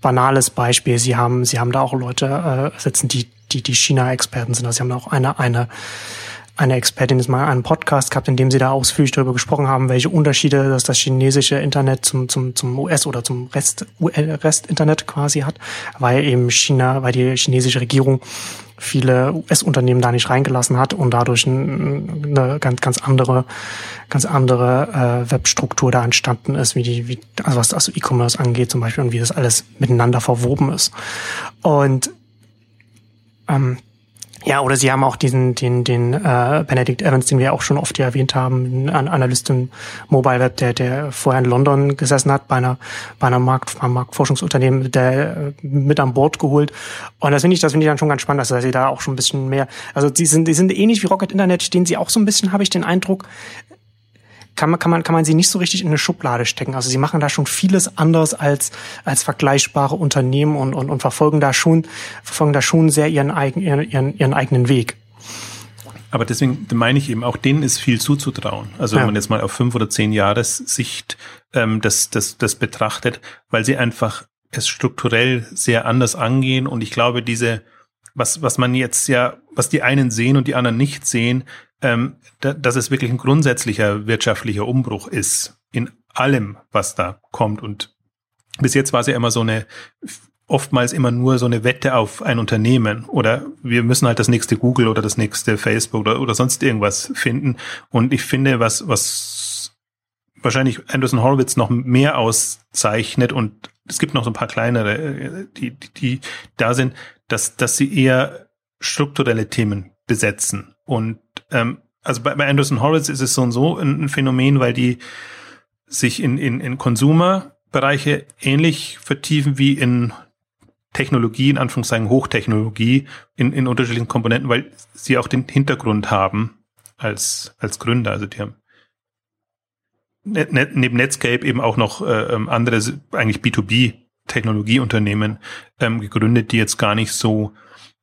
banales Beispiel, sie haben, sie haben da auch Leute äh, sitzen, die, die, die China-Experten sind. Also sie haben auch eine, eine eine Expertin ist mal einen Podcast gehabt, in dem sie da ausführlich darüber gesprochen haben, welche Unterschiede das, das chinesische Internet zum, zum, zum US oder zum Rest, Rest-Internet quasi hat, weil eben China, weil die chinesische Regierung viele US-Unternehmen da nicht reingelassen hat und dadurch eine ganz, ganz andere, ganz andere äh, Webstruktur da entstanden ist, wie die, wie, also was also E-Commerce angeht zum Beispiel und wie das alles miteinander verwoben ist. Und ähm, ja, oder sie haben auch diesen, den, den äh, Benedict Evans, den wir auch schon oft hier erwähnt haben, ein Analyst im Mobile Web, der, der vorher in London gesessen hat, bei einer, bei einer Markt, einem Marktforschungsunternehmen, der äh, mit an Bord geholt. Und das finde ich, das finde ich dann schon ganz spannend, dass sie da auch schon ein bisschen mehr, also die sind, die sind ähnlich wie Rocket Internet, stehen sie auch so ein bisschen, habe ich den Eindruck, kann man, kann man, kann man sie nicht so richtig in eine Schublade stecken. Also sie machen da schon vieles anders als, als vergleichbare Unternehmen und, und, und verfolgen da schon, verfolgen da schon sehr ihren, eigen, ihren, ihren, ihren eigenen Weg. Aber deswegen meine ich eben, auch denen ist viel zuzutrauen. Also ja. wenn man jetzt mal auf fünf oder zehn Jahressicht ähm, das, das, das betrachtet, weil sie einfach es strukturell sehr anders angehen und ich glaube, diese, was, was man jetzt ja, was die einen sehen und die anderen nicht sehen, ähm, da, dass es wirklich ein grundsätzlicher wirtschaftlicher Umbruch ist in allem, was da kommt. Und bis jetzt war es ja immer so eine, oftmals immer nur so eine Wette auf ein Unternehmen oder wir müssen halt das nächste Google oder das nächste Facebook oder, oder sonst irgendwas finden. Und ich finde, was, was wahrscheinlich Anderson Horowitz noch mehr auszeichnet und es gibt noch so ein paar kleinere, die, die, die da sind, dass, dass sie eher strukturelle Themen besetzen und ähm, also bei, bei Anderson Horowitz ist es so und so ein, Phänomen, weil die sich in, in, in Consumer-Bereiche ähnlich vertiefen wie in Technologie, in Anführungszeichen Hochtechnologie, in, in unterschiedlichen Komponenten, weil sie auch den Hintergrund haben als, als Gründer. Also die haben net, net, neben Netscape eben auch noch äh, ähm, andere, eigentlich B2B-Technologieunternehmen ähm, gegründet, die jetzt gar nicht so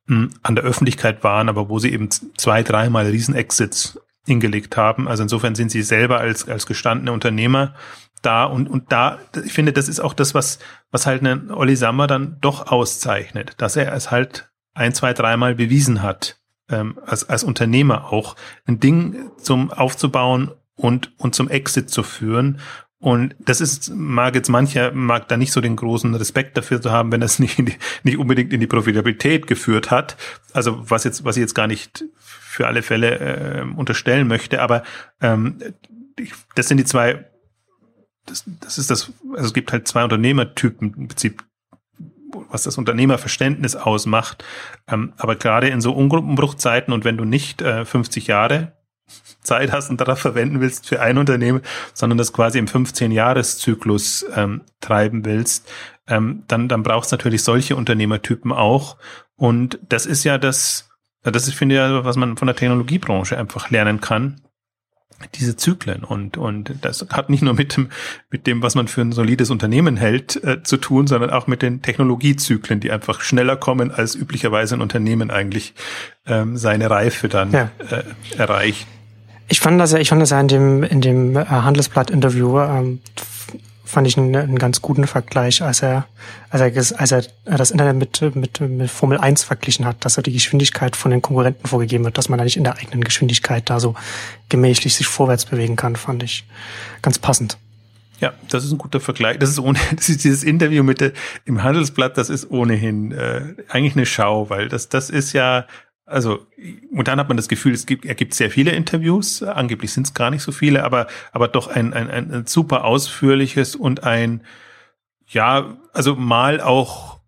an der Öffentlichkeit waren, aber wo sie eben zwei, dreimal Riesen-Exits hingelegt haben. Also insofern sind sie selber als, als gestandene Unternehmer da und, und da, ich finde, das ist auch das, was, was halt einen Olli Sammer dann doch auszeichnet, dass er es halt ein, zwei, dreimal bewiesen hat, ähm, als, als Unternehmer auch, ein Ding zum aufzubauen und, und zum Exit zu führen und das ist, mag jetzt mancher, mag da nicht so den großen Respekt dafür zu haben, wenn das (laughs) nicht, die, nicht unbedingt in die Profitabilität geführt hat. Also was jetzt, was ich jetzt gar nicht für alle Fälle äh, unterstellen möchte, aber ähm, das sind die zwei, das, das ist das, also es gibt halt zwei Unternehmertypen im Prinzip, was das Unternehmerverständnis ausmacht. Ähm, aber gerade in so Umbruchzeiten und wenn du nicht äh, 50 Jahre Zeit hast und darauf verwenden willst für ein Unternehmen, sondern das quasi im 15-Jahres-Zyklus ähm, treiben willst, ähm, dann, dann braucht es natürlich solche Unternehmertypen auch. Und das ist ja das, das ist, finde ich, was man von der Technologiebranche einfach lernen kann diese Zyklen und und das hat nicht nur mit dem mit dem was man für ein solides Unternehmen hält äh, zu tun, sondern auch mit den Technologiezyklen, die einfach schneller kommen als üblicherweise ein Unternehmen eigentlich ähm, seine Reife dann ja. äh, erreicht. Ich fand das ja, ich fand das ja in dem in dem äh, Handelsblatt-Interview ähm, fand ich einen, einen ganz guten Vergleich, als er, als er, als er das Internet mit, mit, mit Formel 1 verglichen hat, dass er die Geschwindigkeit von den Konkurrenten vorgegeben wird, dass man da nicht in der eigenen Geschwindigkeit da so gemächlich sich vorwärts bewegen kann, fand ich ganz passend. Ja, das ist ein guter Vergleich. Das ist ohne, (laughs) das ist dieses Interview mit der, im Handelsblatt, das ist ohnehin äh, eigentlich eine Schau, weil das, das ist ja also, und dann hat man das Gefühl, es gibt, er gibt sehr viele Interviews, angeblich sind es gar nicht so viele, aber, aber doch ein, ein, ein super ausführliches und ein, ja, also mal auch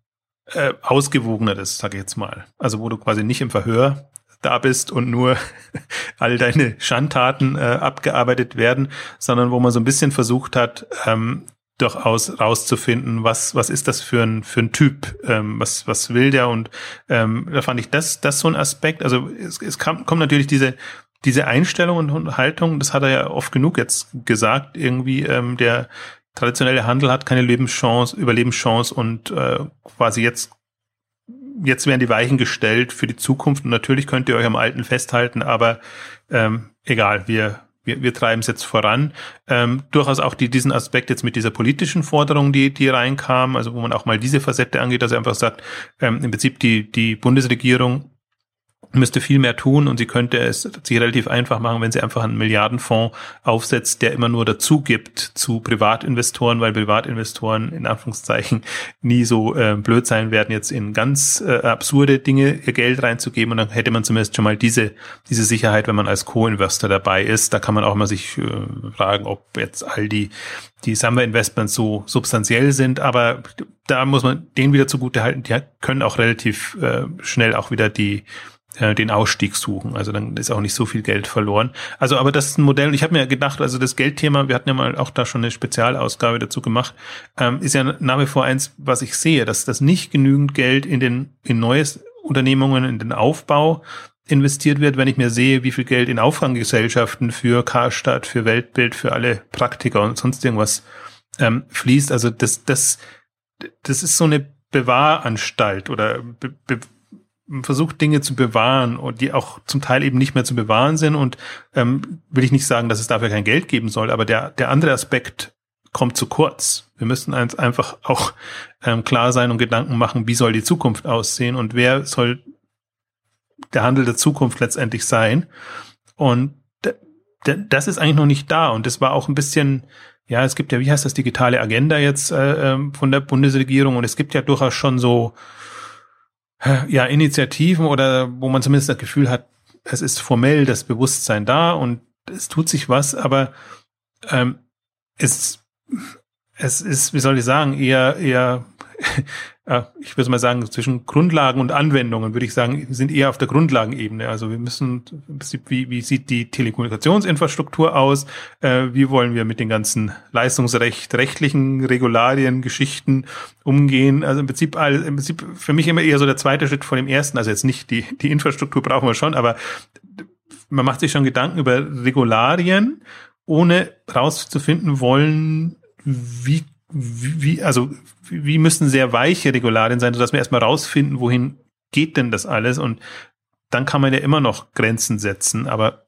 äh, ausgewogeneres, sage ich jetzt mal. Also, wo du quasi nicht im Verhör da bist und nur (laughs) all deine Schandtaten äh, abgearbeitet werden, sondern wo man so ein bisschen versucht hat, ähm, durchaus rauszufinden, was was ist das für ein für ein Typ, ähm, was was will der und ähm, da fand ich das das so ein Aspekt. Also es, es kam, kommt natürlich diese diese Einstellung und Haltung, das hat er ja oft genug jetzt gesagt, irgendwie ähm, der traditionelle Handel hat keine Lebenschance, Überlebenschance und äh, quasi jetzt jetzt werden die Weichen gestellt für die Zukunft und natürlich könnt ihr euch am Alten festhalten, aber ähm, egal, wir wir, wir treiben es jetzt voran. Ähm, durchaus auch die, diesen Aspekt jetzt mit dieser politischen Forderung, die, die reinkam, also wo man auch mal diese Facette angeht, dass er einfach sagt, ähm, im Prinzip die, die Bundesregierung müsste viel mehr tun und sie könnte es sich relativ einfach machen, wenn sie einfach einen Milliardenfonds aufsetzt, der immer nur dazu gibt zu Privatinvestoren, weil Privatinvestoren in Anführungszeichen nie so äh, blöd sein werden, jetzt in ganz äh, absurde Dinge ihr Geld reinzugeben. Und dann hätte man zumindest schon mal diese, diese Sicherheit, wenn man als Co-Investor dabei ist. Da kann man auch mal sich äh, fragen, ob jetzt all die, die Summer-Investments so substanziell sind, aber da muss man denen wieder zugute halten, die können auch relativ äh, schnell auch wieder die äh, den Ausstieg suchen. Also dann ist auch nicht so viel Geld verloren. Also, aber das ist ein Modell. Ich habe mir gedacht, also das Geldthema, wir hatten ja mal auch da schon eine Spezialausgabe dazu gemacht, ähm, ist ja nach wie vor eins, was ich sehe, dass das nicht genügend Geld in den in neues Unternehmungen, in den Aufbau investiert wird, wenn ich mir sehe, wie viel Geld in Auffanggesellschaften für Karstadt, für Weltbild, für alle Praktiker und sonst irgendwas ähm, fließt. Also das, das, das ist so eine Bewahranstalt oder be, be, versucht Dinge zu bewahren und die auch zum Teil eben nicht mehr zu bewahren sind und ähm, will ich nicht sagen, dass es dafür kein Geld geben soll, aber der, der andere Aspekt kommt zu kurz. Wir müssen uns einfach auch ähm, klar sein und Gedanken machen, wie soll die Zukunft aussehen und wer soll der Handel der Zukunft letztendlich sein. Und das ist eigentlich noch nicht da und das war auch ein bisschen, ja, es gibt ja, wie heißt das, digitale Agenda jetzt äh, ähm, von der Bundesregierung und es gibt ja durchaus schon so ja, Initiativen oder wo man zumindest das Gefühl hat, es ist formell das Bewusstsein da und es tut sich was, aber ähm, es, es ist, wie soll ich sagen, eher, eher ich würde mal sagen, zwischen Grundlagen und Anwendungen, würde ich sagen, sind eher auf der Grundlagenebene. Also wir müssen, wie, wie sieht die Telekommunikationsinfrastruktur aus? Äh, wie wollen wir mit den ganzen Leistungsrecht, rechtlichen Regularien, Geschichten umgehen? Also im Prinzip, im Prinzip für mich immer eher so der zweite Schritt vor dem ersten. Also jetzt nicht die, die Infrastruktur brauchen wir schon, aber man macht sich schon Gedanken über Regularien, ohne rauszufinden wollen, wie wie, also wie müssen sehr weiche Regularien sein, sodass wir erstmal rausfinden, wohin geht denn das alles? Und dann kann man ja immer noch Grenzen setzen, aber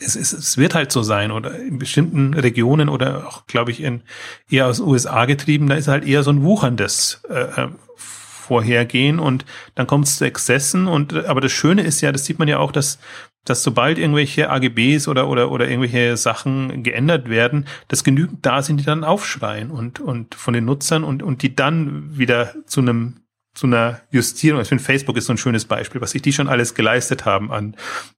es, es, es wird halt so sein oder in bestimmten Regionen oder auch, glaube ich, in eher aus USA getrieben, da ist halt eher so ein wucherndes äh, äh Vorhergehen und dann kommt es zu Exzessen und aber das Schöne ist ja, das sieht man ja auch, dass dass sobald irgendwelche AGBs oder, oder, oder irgendwelche Sachen geändert werden, dass genügend da sind, die dann aufschreien und, und von den Nutzern und, und die dann wieder zu einem zu einer Justierung. Ich finde, Facebook ist so ein schönes Beispiel, was sich die schon alles geleistet haben an,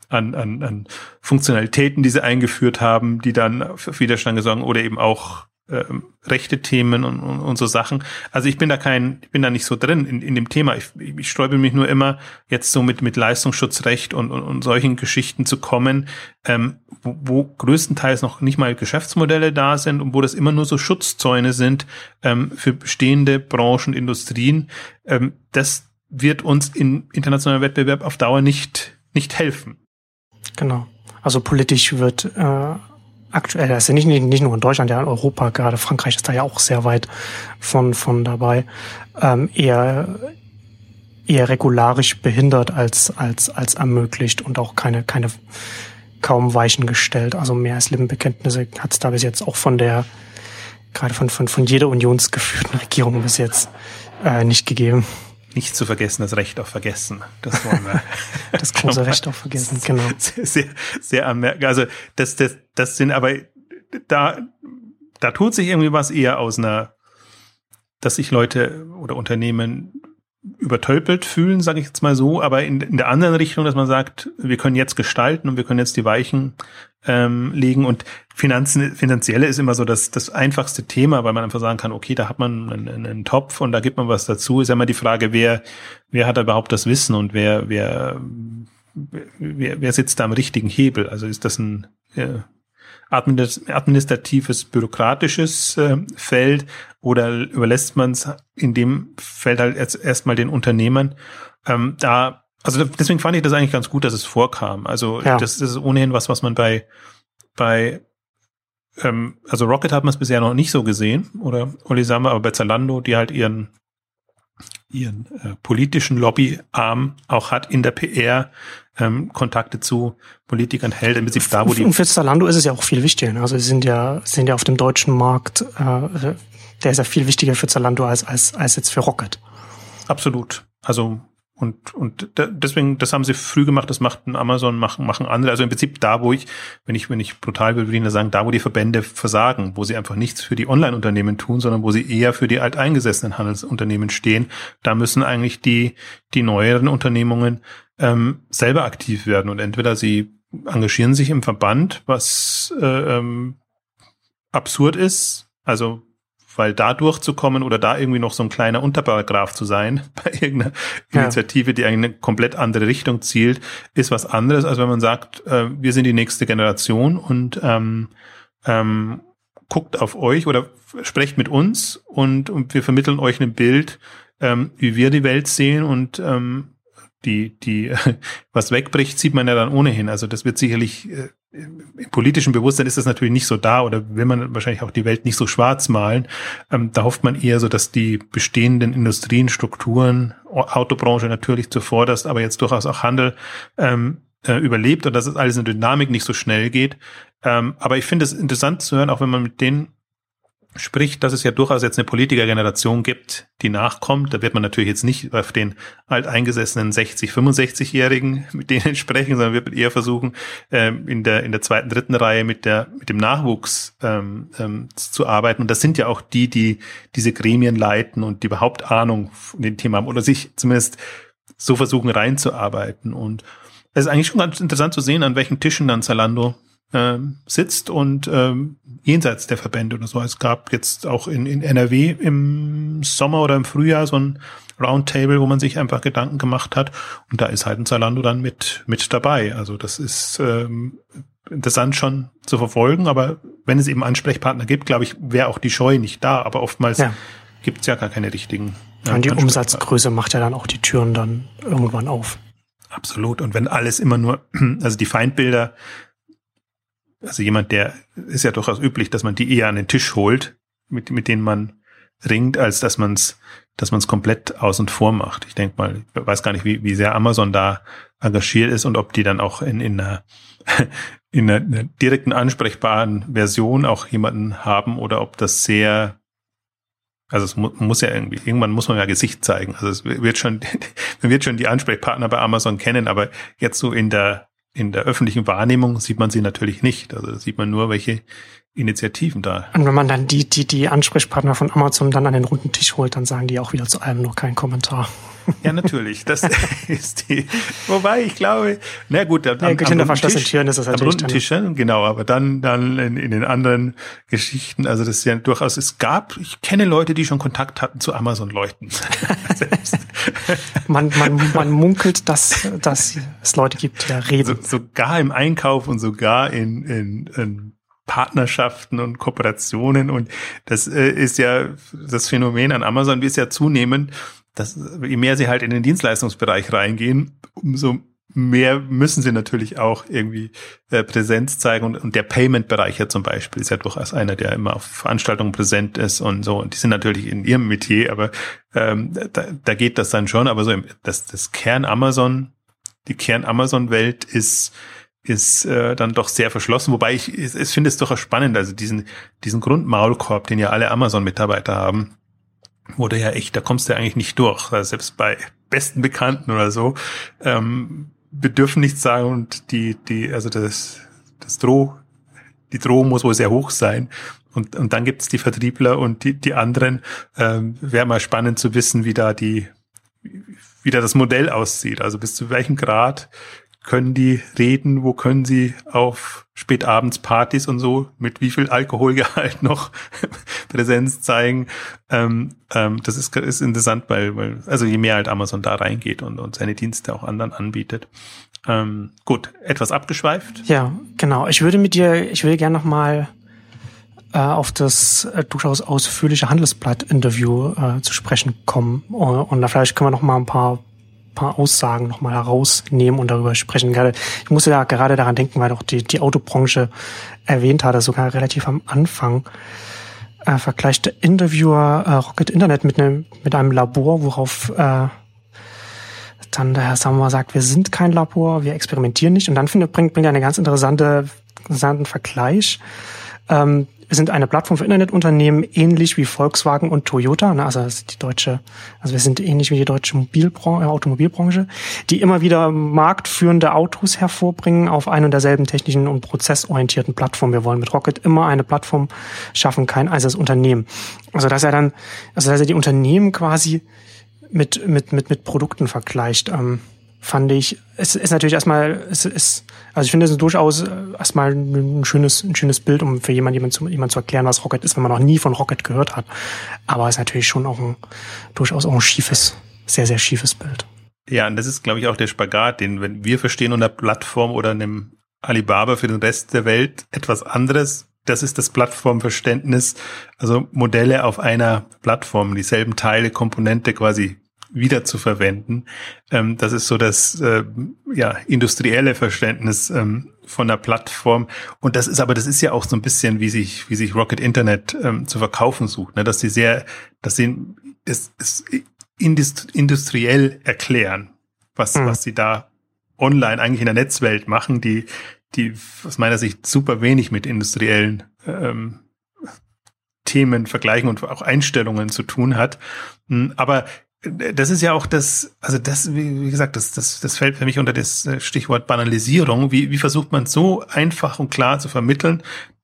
an, an, an Funktionalitäten, die sie eingeführt haben, die dann für Widerstand gesorgt oder eben auch ähm, rechte Themen und, und, und so Sachen. Also ich bin da kein, ich bin da nicht so drin in, in dem Thema. Ich, ich sträube mich nur immer, jetzt so mit, mit Leistungsschutzrecht und, und, und solchen Geschichten zu kommen, ähm, wo, wo größtenteils noch nicht mal Geschäftsmodelle da sind und wo das immer nur so Schutzzäune sind ähm, für bestehende Branchen, Industrien. Ähm, das wird uns in internationalem Wettbewerb auf Dauer nicht, nicht helfen. Genau. Also politisch wird äh aktuell, das ist ja nicht, nicht nur in Deutschland, ja in Europa, gerade Frankreich ist da ja auch sehr weit von, von dabei, ähm, eher, eher regularisch behindert als, als, als ermöglicht und auch keine, keine kaum Weichen gestellt. Also mehr als Lippenbekenntnisse hat es da bis jetzt auch von der, gerade von, von, von jeder unionsgeführten Regierung bis jetzt äh, nicht gegeben. Nicht zu vergessen, das Recht auf Vergessen. Das wollen wir. (laughs) das große Recht auf Vergessen, (laughs) genau. Sehr, sehr, anmerken. Also das, das, das sind aber da, da tut sich irgendwie was eher aus einer, dass sich Leute oder Unternehmen übertölpelt fühlen, sage ich jetzt mal so, aber in, in der anderen Richtung, dass man sagt, wir können jetzt gestalten und wir können jetzt die Weichen ähm, legen und Finanzen, finanzielle ist immer so das, das einfachste Thema, weil man einfach sagen kann, okay, da hat man einen, einen Topf und da gibt man was dazu. Ist ja immer die Frage, wer, wer hat da überhaupt das Wissen und wer, wer, wer, wer sitzt da am richtigen Hebel? Also ist das ein äh, administratives, bürokratisches äh, Feld oder überlässt man es in dem Feld halt erst erstmal den Unternehmern? Ähm, da, also deswegen fand ich das eigentlich ganz gut, dass es vorkam. Also ja. das, das ist ohnehin was, was man bei bei ähm, also Rocket hat man es bisher noch nicht so gesehen oder Olisama, aber bei Zalando, die halt ihren ihren äh, politischen Lobbyarm auch hat in der PR, ähm, Kontakte zu Politikern hält, im Prinzip da, wo die. Und für Zalando ist es ja auch viel wichtiger. Ne? Also sie sind ja, sind ja auf dem deutschen Markt, äh, der ist ja viel wichtiger für Zalando als, als, als jetzt für Rocket. Absolut. Also und, und deswegen, das haben sie früh gemacht, das macht ein Amazon, machen, machen andere. Also im Prinzip da, wo ich, wenn ich, wenn ich brutal will, würde ich sagen, da, wo die Verbände versagen, wo sie einfach nichts für die Online-Unternehmen tun, sondern wo sie eher für die alteingesessenen Handelsunternehmen stehen, da müssen eigentlich die, die neueren Unternehmungen ähm, selber aktiv werden. Und entweder sie engagieren sich im Verband, was äh, ähm, absurd ist, also weil da durchzukommen oder da irgendwie noch so ein kleiner Unterparagraph zu sein (laughs) bei irgendeiner ja. Initiative, die eine komplett andere Richtung zielt, ist was anderes, als wenn man sagt, äh, wir sind die nächste Generation und ähm, ähm, guckt auf euch oder sprecht mit uns und, und wir vermitteln euch ein Bild, ähm, wie wir die Welt sehen und ähm, die, die, (laughs) was wegbricht, sieht man ja dann ohnehin. Also das wird sicherlich äh, im politischen Bewusstsein ist das natürlich nicht so da oder will man wahrscheinlich auch die Welt nicht so schwarz malen. Ähm, da hofft man eher so, dass die bestehenden Industrien, Strukturen, Autobranche natürlich zuvorderst, aber jetzt durchaus auch Handel ähm, äh, überlebt und dass es alles in Dynamik nicht so schnell geht. Ähm, aber ich finde es interessant zu hören, auch wenn man mit denen Sprich, dass es ja durchaus jetzt eine Politikergeneration gibt, die nachkommt. Da wird man natürlich jetzt nicht auf den alteingesessenen 60, 65-Jährigen mit denen (laughs) sprechen, sondern wird eher versuchen, ähm, in der, in der zweiten, dritten Reihe mit der, mit dem Nachwuchs ähm, ähm, zu arbeiten. Und das sind ja auch die, die diese Gremien leiten und die überhaupt Ahnung von dem Thema haben oder sich zumindest so versuchen reinzuarbeiten. Und es ist eigentlich schon ganz interessant zu sehen, an welchen Tischen dann Zalando ähm, sitzt und ähm, jenseits der Verbände oder so. Es gab jetzt auch in, in NRW im Sommer oder im Frühjahr so ein Roundtable, wo man sich einfach Gedanken gemacht hat und da ist halt ein Zalando dann mit mit dabei. Also das ist ähm, interessant schon zu verfolgen, aber wenn es eben Ansprechpartner gibt, glaube ich, wäre auch die Scheu nicht da. Aber oftmals ja. gibt es ja gar keine richtigen. Äh, und die Umsatzgröße macht ja dann auch die Türen dann irgendwann auf. Absolut. Und wenn alles immer nur, (clears throat) also die Feindbilder also jemand, der ist ja durchaus üblich, dass man die eher an den Tisch holt, mit, mit denen man ringt, als dass man es dass man es komplett aus und vor macht. Ich denke mal, ich weiß gar nicht, wie, wie sehr Amazon da engagiert ist und ob die dann auch in, in, einer, (laughs) in einer direkten ansprechbaren Version auch jemanden haben oder ob das sehr also es mu muss ja irgendwie, irgendwann muss man ja Gesicht zeigen. Also es wird schon, (laughs) man wird schon die Ansprechpartner bei Amazon kennen, aber jetzt so in der in der öffentlichen Wahrnehmung sieht man sie natürlich nicht. Also sieht man nur, welche Initiativen da. Und wenn man dann die, die, die Ansprechpartner von Amazon dann an den runden Tisch holt, dann sagen die auch wieder zu allem noch keinen Kommentar. Ja, natürlich. Das (laughs) ist die. Wobei ich glaube, na gut, am, ja, am, am verschlossenen Türen ist das am runden Tisch, genau. Aber dann, dann in, in, den anderen Geschichten, also das ist ja durchaus. Es gab, ich kenne Leute, die schon Kontakt hatten zu Amazon Leuchten. (laughs) man, man, man munkelt, dass, dass es Leute gibt, die da reden. So, sogar im Einkauf und sogar in, in, in Partnerschaften und Kooperationen und das äh, ist ja das Phänomen an Amazon, wie es ja zunehmend, dass je mehr sie halt in den Dienstleistungsbereich reingehen, umso mehr müssen sie natürlich auch irgendwie äh, Präsenz zeigen. Und, und der Payment-Bereich ja zum Beispiel ist ja durchaus einer, der immer auf Veranstaltungen präsent ist und so. Und die sind natürlich in ihrem Metier, aber ähm, da, da geht das dann schon, aber so im, das, das Kern Amazon, die Kern Amazon-Welt ist ist äh, dann doch sehr verschlossen. Wobei ich, ich, ich finde es durchaus spannend, also diesen, diesen Grundmaulkorb, den ja alle Amazon-Mitarbeiter haben, wo du ja echt, da kommst du eigentlich nicht durch. Also selbst bei besten Bekannten oder so, ähm, wir dürfen nichts sagen und die, die, also das, das Droh, die Drohung muss wohl sehr hoch sein. Und, und dann gibt's die Vertriebler und die, die anderen. Ähm, Wäre mal spannend zu wissen, wie da die, wie da das Modell aussieht. Also bis zu welchem Grad können die reden, wo können sie auf Spätabendspartys und so, mit wie viel Alkoholgehalt (laughs) noch (laughs) Präsenz zeigen. Ähm, ähm, das ist, ist interessant, weil, weil, also je mehr halt Amazon da reingeht und, und seine Dienste auch anderen anbietet. Ähm, gut, etwas abgeschweift. Ja, genau. Ich würde mit dir, ich würde gerne noch mal äh, auf das äh, durchaus ausführliche Handelsblatt-Interview äh, zu sprechen kommen. Und, und da vielleicht können wir noch mal ein paar paar Aussagen nochmal herausnehmen und darüber sprechen. Ich musste da gerade daran denken, weil doch die, die Autobranche erwähnt hatte, sogar relativ am Anfang. Äh, vergleicht der Interviewer äh, Rocket Internet mit einem, mit einem Labor, worauf äh, dann der Herr Sammer sagt, wir sind kein Labor, wir experimentieren nicht. Und dann findet, bringt, bringt er eine ganz interessante, interessanten Vergleich. Ähm, wir sind eine Plattform für Internetunternehmen, ähnlich wie Volkswagen und Toyota, ne, also die deutsche, also wir sind ähnlich wie die deutsche Mobilbranche, äh, Automobilbranche, die immer wieder marktführende Autos hervorbringen auf ein und derselben technischen und prozessorientierten Plattform. Wir wollen mit Rocket immer eine Plattform schaffen, kein einzelnes Unternehmen. Also dass er dann, also dass er die Unternehmen quasi mit mit mit mit Produkten vergleicht. Ähm, fand ich, es ist natürlich erstmal, es ist, also ich finde es durchaus äh, erstmal ein schönes, ein schönes Bild, um für jemand, jemand zu, jemand zu erklären, was Rocket ist, wenn man noch nie von Rocket gehört hat. Aber es ist natürlich schon auch ein, durchaus auch ein schiefes, sehr, sehr schiefes Bild. Ja, und das ist, glaube ich, auch der Spagat, den wenn wir verstehen unter Plattform oder einem Alibaba für den Rest der Welt etwas anderes. Das ist das Plattformverständnis, also Modelle auf einer Plattform, dieselben Teile, Komponente quasi wieder zu verwenden. Ähm, das ist so das äh, ja, industrielle Verständnis ähm, von der Plattform. Und das ist aber, das ist ja auch so ein bisschen, wie sich, wie sich Rocket Internet ähm, zu verkaufen sucht, ne? dass sie sehr, dass sie es, es industriell erklären, was, mhm. was sie da online eigentlich in der Netzwelt machen, die, die aus meiner Sicht super wenig mit industriellen ähm, Themen vergleichen und auch Einstellungen zu tun hat. Hm, aber das ist ja auch das, also das, wie gesagt, das, das, das fällt für mich unter das äh, Stichwort Banalisierung. Wie, wie versucht man so einfach und klar zu vermitteln,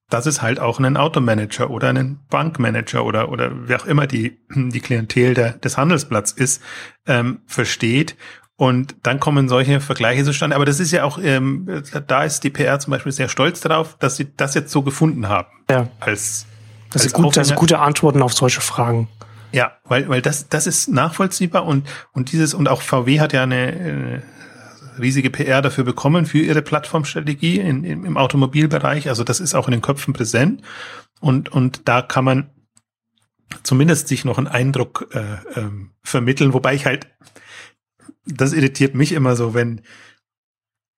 dass es halt auch einen Automanager oder einen Bankmanager oder, oder wer auch immer die, die Klientel der, des Handelsplatz ist, ähm, versteht. Und dann kommen solche Vergleiche zustande. Aber das ist ja auch, ähm, da ist die PR zum Beispiel sehr stolz darauf, dass sie das jetzt so gefunden haben. Ja. Als, das, als ist gut, das sind gute Antworten auf solche Fragen. Ja, weil, weil das, das ist nachvollziehbar und, und dieses, und auch VW hat ja eine, eine riesige PR dafür bekommen, für ihre Plattformstrategie in, in, im Automobilbereich. Also das ist auch in den Köpfen präsent. Und, und da kann man zumindest sich noch einen Eindruck äh, ähm, vermitteln, wobei ich halt, das irritiert mich immer so, wenn,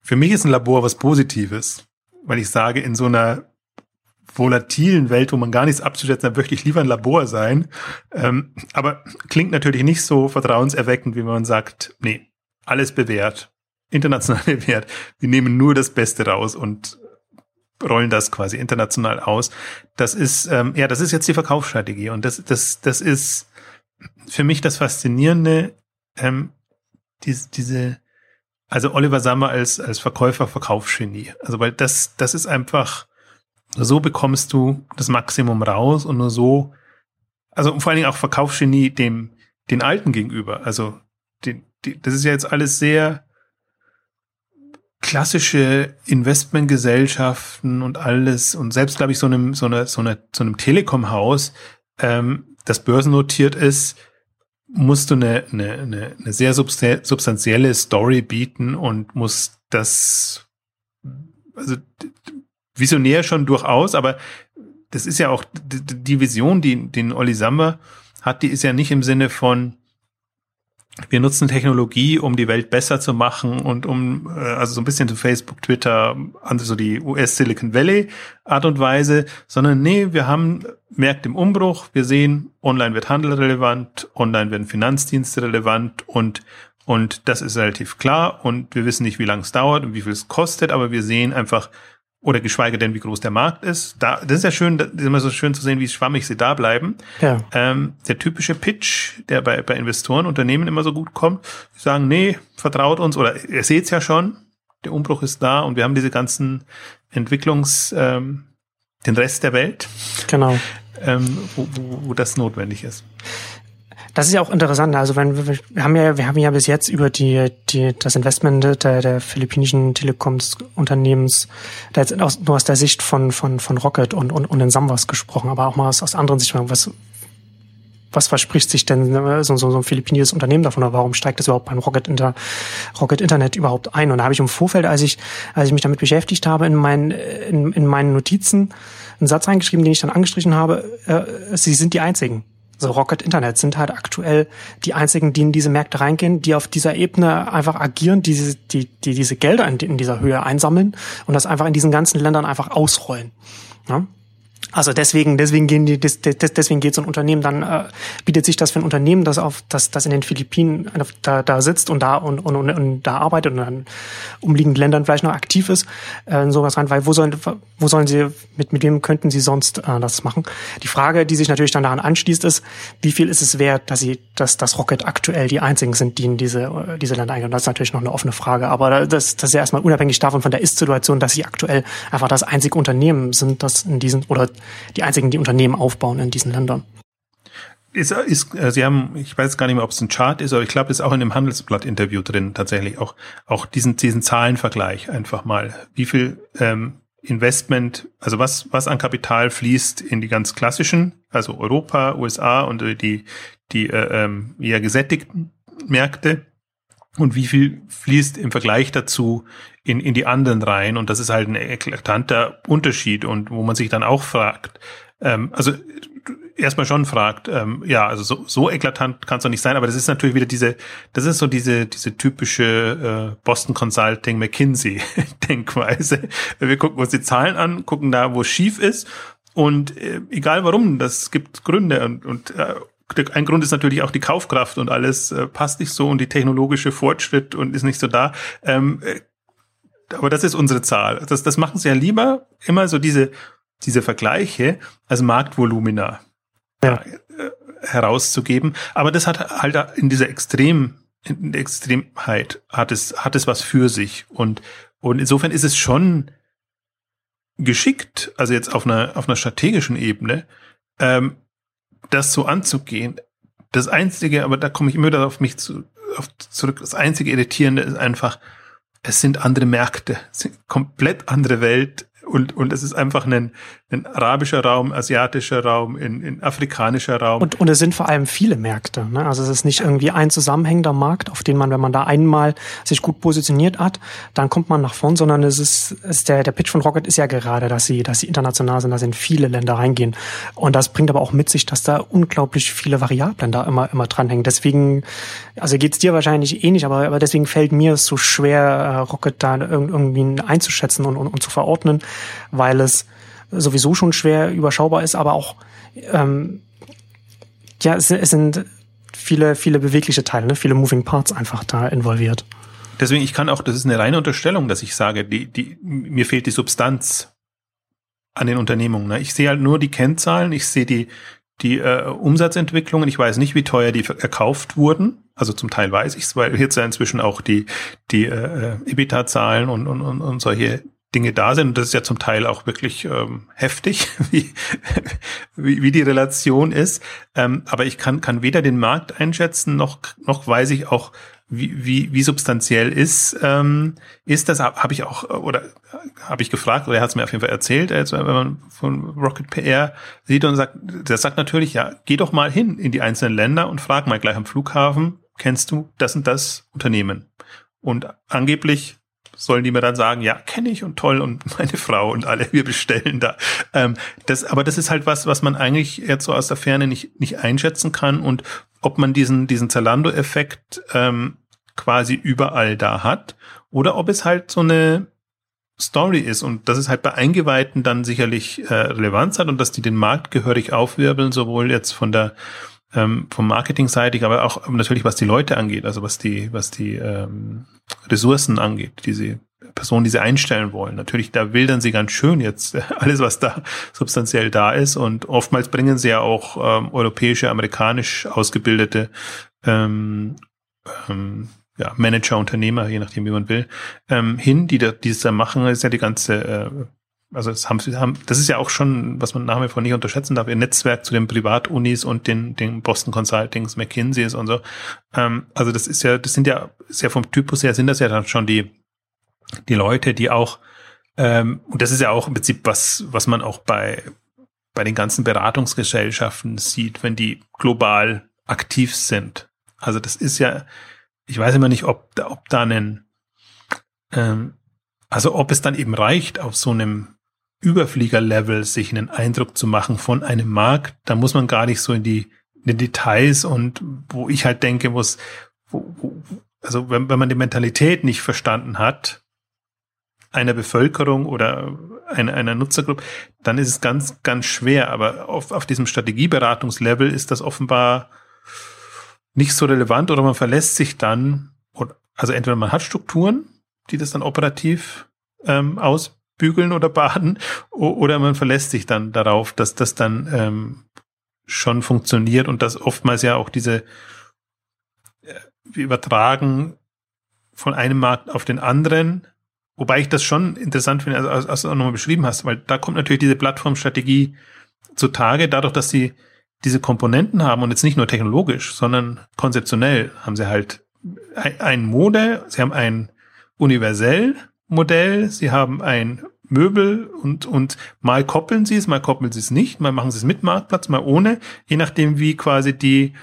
für mich ist ein Labor was Positives, weil ich sage, in so einer volatilen Welt, wo man gar nichts abzuschätzen hat, möchte ich lieber ein Labor sein. Ähm, aber klingt natürlich nicht so vertrauenserweckend, wie man sagt, nee, alles bewährt, international bewährt. (laughs) Wir nehmen nur das Beste raus und rollen das quasi international aus. Das ist, ähm, ja, das ist jetzt die Verkaufsstrategie und das, das, das ist für mich das Faszinierende, ähm, diese, diese, also Oliver Sammer als, als Verkäufer, Verkaufsgenie. Also, weil das, das ist einfach, so bekommst du das Maximum raus und nur so, also vor allen Dingen auch Verkaufsgenie dem, den Alten gegenüber, also den, die, das ist ja jetzt alles sehr klassische Investmentgesellschaften und alles. Und selbst glaube ich so einem so einer so einer so einem Telekom-Haus, ähm, das börsennotiert ist, musst du eine, eine, eine, eine sehr substanzielle Story bieten und musst das also visionär schon durchaus, aber das ist ja auch die Vision, die den Olli Samba hat, die ist ja nicht im Sinne von wir nutzen Technologie, um die Welt besser zu machen und um, äh, also so ein bisschen zu Facebook, Twitter, also so die US Silicon Valley Art und Weise, sondern nee, wir haben Märkte im Umbruch, wir sehen, online wird Handel relevant, online werden Finanzdienste relevant und und das ist relativ klar und wir wissen nicht, wie lange es dauert und wie viel es kostet, aber wir sehen einfach, oder geschweige denn, wie groß der Markt ist. Da, das ist ja schön, das ist immer so schön zu sehen, wie schwammig sie da bleiben. Ja. Ähm, der typische Pitch, der bei, bei Investoren, Unternehmen immer so gut kommt, die sagen, nee, vertraut uns, oder ihr seht's ja schon, der Umbruch ist da und wir haben diese ganzen Entwicklungs, ähm, den Rest der Welt. Genau. Ähm, wo, wo, wo das notwendig ist. Das ist ja auch interessant. Also wenn wir, wir haben ja, wir haben ja bis jetzt über die, die das Investment der, der philippinischen Telekoms-Unternehmens da jetzt nur aus der Sicht von von von Rocket und und, und den Samwas gesprochen, aber auch mal aus, aus anderen Sicht. Was was verspricht sich denn äh, so, so, so ein philippinisches Unternehmen davon oder warum steigt das überhaupt beim Rocket, Inter, Rocket Internet überhaupt ein? Und da habe ich im Vorfeld, als ich, als ich mich damit beschäftigt habe, in meinen, in, in meinen Notizen einen Satz reingeschrieben, den ich dann angestrichen habe, äh, sie sind die einzigen so Rocket Internet sind halt aktuell die einzigen, die in diese Märkte reingehen, die auf dieser Ebene einfach agieren, die, die, die diese Gelder in, in dieser Höhe einsammeln und das einfach in diesen ganzen Ländern einfach ausrollen. Ja? Also deswegen, deswegen gehen die, deswegen geht so ein Unternehmen dann äh, bietet sich das für ein Unternehmen, das auf, das, das in den Philippinen da, da sitzt und da und, und, und, und da arbeitet und dann umliegenden Ländern vielleicht noch aktiv ist, äh, sowas rein, weil wo sollen, wo sollen sie mit mit wem könnten sie sonst äh, das machen? Die Frage, die sich natürlich dann daran anschließt, ist, wie viel ist es wert, dass sie, dass das Rocket aktuell die einzigen sind, die in diese äh, diese Länder eingehen? Das ist natürlich noch eine offene Frage, aber das, das ist ja erstmal unabhängig davon von der Ist-Situation, dass sie aktuell einfach das einzige Unternehmen sind, das in diesen oder die einzigen, die Unternehmen aufbauen in diesen Ländern. Ist, ist, äh, Sie haben, ich weiß gar nicht mehr, ob es ein Chart ist, aber ich glaube, es ist auch in dem Handelsblatt-Interview drin tatsächlich auch auch diesen diesen Zahlenvergleich einfach mal, wie viel ähm, Investment, also was was an Kapital fließt in die ganz klassischen, also Europa, USA und die die äh, ähm, eher gesättigten Märkte und wie viel fließt im Vergleich dazu in, in die anderen rein. Und das ist halt ein eklatanter Unterschied und wo man sich dann auch fragt, ähm, also erstmal schon fragt, ähm, ja, also so, so eklatant kann es doch nicht sein, aber das ist natürlich wieder diese, das ist so diese, diese typische äh, Boston Consulting McKinsey (laughs) Denkweise. Wir gucken uns die Zahlen an, gucken da, wo schief ist und äh, egal warum, das gibt Gründe und, und äh, ein Grund ist natürlich auch die Kaufkraft und alles äh, passt nicht so und die technologische Fortschritt und ist nicht so da. Ähm, äh, aber das ist unsere Zahl. Das, das machen sie ja lieber immer so diese, diese Vergleiche als Marktvolumina ja. äh, herauszugeben. Aber das hat halt in dieser Extrem, in der Extremheit hat es, hat es was für sich. Und, und insofern ist es schon geschickt, also jetzt auf einer, auf einer strategischen Ebene, ähm, das so anzugehen. Das einzige, aber da komme ich immer wieder auf mich zu, auf, zurück, das einzige Irritierende ist einfach, es sind andere Märkte, es sind komplett andere Welt und, und es ist einfach ein, ein arabischer Raum, asiatischer Raum, in, in afrikanischer Raum. Und, und es sind vor allem viele Märkte. Ne? Also es ist nicht irgendwie ein zusammenhängender Markt, auf den man, wenn man da einmal sich gut positioniert hat, dann kommt man nach vorn, sondern es ist, es ist der, der Pitch von Rocket ist ja gerade, dass sie, dass sie international sind, dass in viele Länder reingehen. Und das bringt aber auch mit sich, dass da unglaublich viele Variablen da immer, immer dranhängen. Deswegen, also geht's dir wahrscheinlich eh aber, aber deswegen fällt mir es so schwer, äh, Rocket da irgendwie einzuschätzen und, und, und zu verordnen, weil es sowieso schon schwer überschaubar ist, aber auch ähm, ja, es, es sind viele, viele bewegliche Teile, ne? viele Moving Parts einfach da involviert. Deswegen, ich kann auch, das ist eine reine Unterstellung, dass ich sage, die, die, mir fehlt die Substanz an den Unternehmungen. Ne? Ich sehe halt nur die Kennzahlen, ich sehe die, die äh, Umsatzentwicklungen, ich weiß nicht, wie teuer die erkauft wurden. Also zum Teil weiß ich es, weil jetzt ja inzwischen auch die, die äh, äh EBITDA-Zahlen und, und, und, und solche Dinge da sind. Und das ist ja zum Teil auch wirklich ähm, heftig, (laughs) wie, wie, wie die Relation ist. Ähm, aber ich kann, kann weder den Markt einschätzen, noch, noch weiß ich auch, wie, wie, wie substanziell ist, ähm, ist das, habe ich auch, oder habe ich gefragt, oder er hat es mir auf jeden Fall erzählt, also wenn man von Rocket PR sieht und sagt, der sagt natürlich, ja, geh doch mal hin in die einzelnen Länder und frag mal gleich am Flughafen, kennst du das und das Unternehmen? Und angeblich sollen die mir dann sagen, ja, kenne ich und toll und (laughs) meine Frau und alle, wir bestellen da. Ähm, das, aber das ist halt was, was man eigentlich jetzt so aus der Ferne nicht, nicht einschätzen kann und ob man diesen, diesen Zalando-Effekt ähm, quasi überall da hat oder ob es halt so eine Story ist und dass es halt bei Eingeweihten dann sicherlich äh, Relevanz hat und dass die den Markt gehörig aufwirbeln, sowohl jetzt von der ähm, vom Marketing-seitig, aber auch natürlich was die Leute angeht, also was die, was die ähm, Ressourcen angeht, diese Personen, die sie einstellen wollen. Natürlich, da wildern sie ganz schön jetzt (laughs) alles, was da substanziell da ist. Und oftmals bringen sie ja auch ähm, europäische, amerikanisch ausgebildete ähm, ähm, ja, Manager, Unternehmer, je nachdem, wie man will, ähm, hin, die da, die das da machen, ist ja die ganze äh, also das haben haben, das ist ja auch schon, was man nach wie vor nicht unterschätzen darf, ihr Netzwerk zu den Privatunis und den, den Boston Consultings, McKinseys und so. Ähm, also das ist ja, das sind ja, ist ja vom Typus her sind das ja dann schon die, die Leute, die auch, ähm, und das ist ja auch im Prinzip was, was man auch bei, bei den ganzen Beratungsgesellschaften sieht, wenn die global aktiv sind. Also das ist ja, ich weiß immer nicht, ob, ob da einen, ähm, also ob es dann eben reicht, auf so einem Überfliegerlevel sich einen Eindruck zu machen von einem Markt, da muss man gar nicht so in die, in die Details und wo ich halt denke, muss, wo, wo, also wenn, wenn man die Mentalität nicht verstanden hat, einer Bevölkerung oder einer, einer Nutzergruppe, dann ist es ganz, ganz schwer. Aber auf, auf diesem Strategieberatungslevel ist das offenbar nicht so relevant oder man verlässt sich dann, also entweder man hat Strukturen, die das dann operativ ähm, aus, bügeln oder baden. Oder man verlässt sich dann darauf, dass das dann ähm, schon funktioniert und dass oftmals ja auch diese äh, übertragen von einem Markt auf den anderen, wobei ich das schon interessant finde, also als, als du auch nochmal beschrieben hast, weil da kommt natürlich diese Plattformstrategie zutage, dadurch, dass sie diese Komponenten haben und jetzt nicht nur technologisch, sondern konzeptionell haben sie halt ein Mode, sie haben ein universell Modell. Sie haben ein Möbel und, und mal koppeln sie es, mal koppeln sie es nicht, mal machen sie es mit Marktplatz, mal ohne, je nachdem, wie quasi die,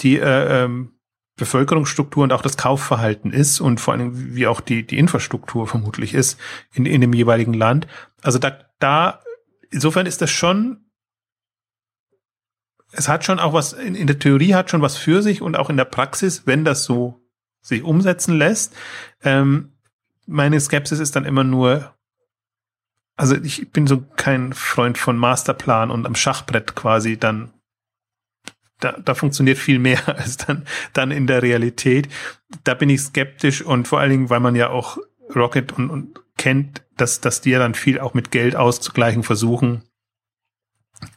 die äh, ähm, Bevölkerungsstruktur und auch das Kaufverhalten ist und vor allem wie auch die, die Infrastruktur vermutlich ist in, in dem jeweiligen Land. Also da, da, insofern ist das schon, es hat schon auch was, in, der Theorie hat schon was für sich und auch in der Praxis, wenn das so sich umsetzen lässt, ähm, meine Skepsis ist dann immer nur, also ich bin so kein Freund von Masterplan und am Schachbrett quasi dann da, da funktioniert viel mehr (laughs) als dann, dann in der Realität. Da bin ich skeptisch und vor allen Dingen, weil man ja auch Rocket und, und kennt, dass, dass die ja dann viel auch mit Geld auszugleichen versuchen.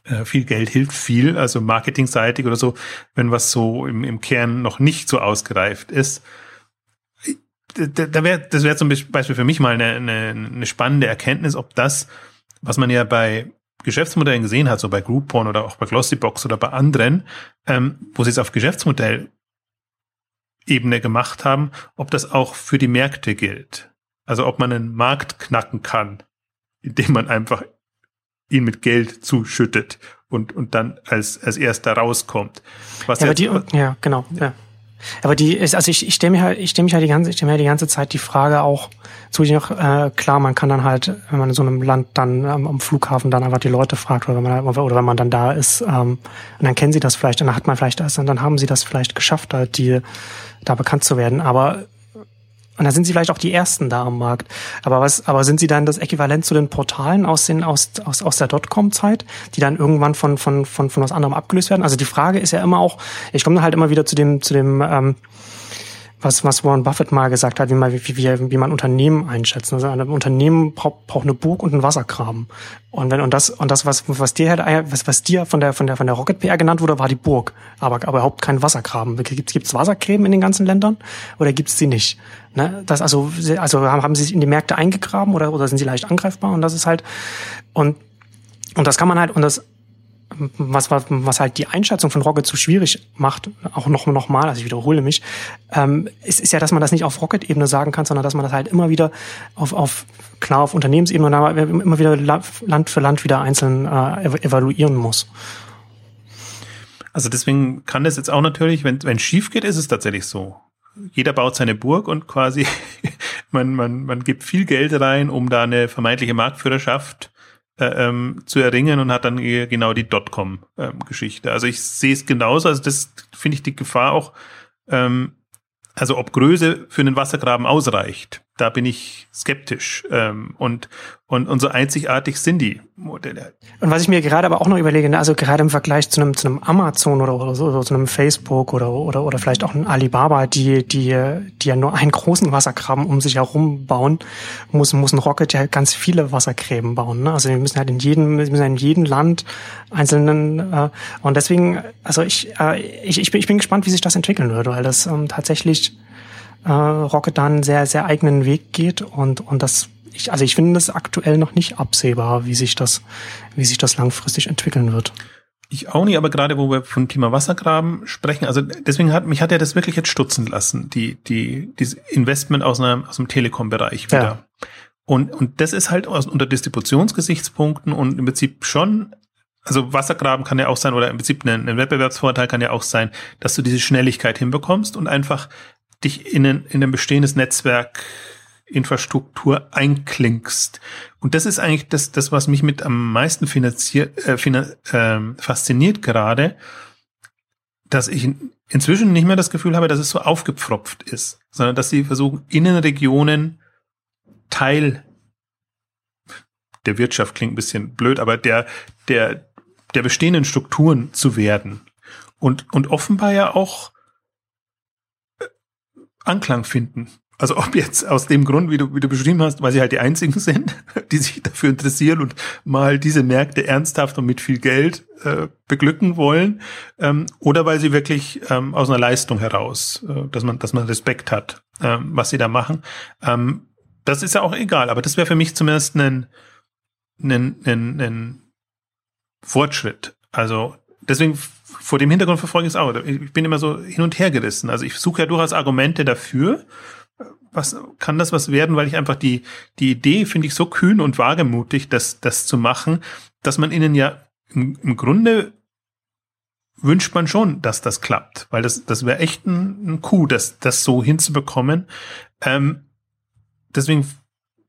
Äh, viel Geld hilft viel, also marketingseitig oder so, wenn was so im, im Kern noch nicht so ausgereift ist da, wäre, das wäre zum Beispiel für mich mal eine, eine, eine spannende Erkenntnis, ob das, was man ja bei Geschäftsmodellen gesehen hat, so bei Groupon oder auch bei Glossybox oder bei anderen, ähm, wo sie es auf Geschäftsmodellebene gemacht haben, ob das auch für die Märkte gilt. Also ob man einen Markt knacken kann, indem man einfach ihn mit Geld zuschüttet und, und dann als, als erster rauskommt. Was ja, die, ja genau. Ja. Aber die ist, also ich, ich stelle mir halt, ich stelle mich halt die ganze, ich stelle mir halt die ganze Zeit die Frage auch, zu noch, äh, klar, man kann dann halt, wenn man in so einem Land dann ähm, am Flughafen dann einfach die Leute fragt oder wenn man oder wenn man dann da ist, ähm, und dann kennen sie das vielleicht, und dann hat man vielleicht das, und dann haben sie das vielleicht geschafft, halt die da bekannt zu werden. Aber und dann sind sie vielleicht auch die ersten da am Markt. Aber was, aber sind sie dann das Äquivalent zu den Portalen aus den, aus, aus, aus der Dotcom-Zeit, die dann irgendwann von, von, von, von was anderem abgelöst werden? Also die Frage ist ja immer auch, ich komme halt immer wieder zu dem, zu dem, ähm, was, was Warren Buffett mal gesagt hat, wie man, wie, wie, wie man Unternehmen einschätzt. Also ein Unternehmen braucht, braucht eine Burg und einen Wassergraben. Und wenn, und das, und das, was, was dir halt, was, was dir von der, von der, von der Rocket PR genannt wurde, war die Burg. Aber, aber überhaupt kein Wassergraben. Gibt es Wassergräben in den ganzen Ländern? Oder gibt es sie nicht? Ne? Das, also, also haben sie sich in die Märkte eingegraben oder, oder sind sie leicht angreifbar? Und das ist halt, und, und das kann man halt, und das, was, was, was halt die Einschätzung von Rocket so schwierig macht, auch noch, noch mal, also ich wiederhole mich, ähm, ist, ist ja, dass man das nicht auf Rocket-Ebene sagen kann, sondern dass man das halt immer wieder auf, auf klar auf Unternehmensebene, aber immer wieder Land für Land wieder einzeln äh, evaluieren muss. Also deswegen kann das jetzt auch natürlich, wenn wenn schief geht, ist es tatsächlich so. Jeder baut seine Burg und quasi (laughs) man man man gibt viel Geld rein, um da eine vermeintliche Marktführerschaft ähm, zu erringen und hat dann genau die Dotcom-Geschichte. Ähm, also ich sehe es genauso. Also das finde ich die Gefahr auch. Ähm, also ob Größe für einen Wassergraben ausreicht da bin ich skeptisch. Ähm, und, und, und so einzigartig sind die Modelle. Und was ich mir gerade aber auch noch überlege, ne, also gerade im Vergleich zu einem, zu einem Amazon oder, oder so, oder zu einem Facebook oder, oder, oder vielleicht auch ein Alibaba, die, die, die ja nur einen großen Wassergraben um sich herum bauen, muss, muss ein Rocket ja ganz viele Wassergräben bauen. Ne? Also wir müssen halt in jedem, wir müssen in jedem Land einzelnen, äh, und deswegen, also ich, äh, ich, ich, bin, ich bin gespannt, wie sich das entwickeln wird, weil das ähm, tatsächlich äh, Rocket da einen sehr, sehr eigenen Weg geht und, und das ich, also ich finde das aktuell noch nicht absehbar, wie sich das, wie sich das langfristig entwickeln wird. Ich auch nicht, aber gerade wo wir vom Thema Wassergraben sprechen, also deswegen hat mich hat er das wirklich jetzt stutzen lassen, die die dieses Investment aus einem aus dem Telekom-Bereich wieder. Ja. Und und das ist halt aus, unter Distributionsgesichtspunkten und im Prinzip schon also Wassergraben kann ja auch sein oder im Prinzip ein, ein Wettbewerbsvorteil kann ja auch sein, dass du diese Schnelligkeit hinbekommst und einfach dich in ein, in ein bestehendes Netzwerk Infrastruktur einklingst. Und das ist eigentlich das, das was mich mit am meisten finanziert, äh, finan, äh, fasziniert gerade, dass ich inzwischen nicht mehr das Gefühl habe, dass es so aufgepfropft ist, sondern dass sie versuchen, Innenregionen Teil der Wirtschaft klingt ein bisschen blöd, aber der, der, der bestehenden Strukturen zu werden. Und, und offenbar ja auch Anklang finden. Also ob jetzt aus dem Grund, wie du, wie du beschrieben hast, weil sie halt die einzigen sind, (laughs) die sich dafür interessieren und mal diese Märkte ernsthaft und mit viel Geld äh, beglücken wollen, ähm, oder weil sie wirklich ähm, aus einer Leistung heraus, äh, dass man, dass man Respekt hat, ähm, was sie da machen. Ähm, das ist ja auch egal, aber das wäre für mich zumindest ein, ein, ein, ein Fortschritt. Also deswegen vor dem Hintergrund verfolge ich es auch. Ich bin immer so hin und her gerissen. Also ich suche ja durchaus Argumente dafür. Was kann das was werden? Weil ich einfach die, die Idee finde ich so kühn und wagemutig, das, das zu machen, dass man ihnen ja im, im Grunde wünscht man schon, dass das klappt, weil das, das wäre echt ein, ein Coup, das, das so hinzubekommen. Ähm, deswegen,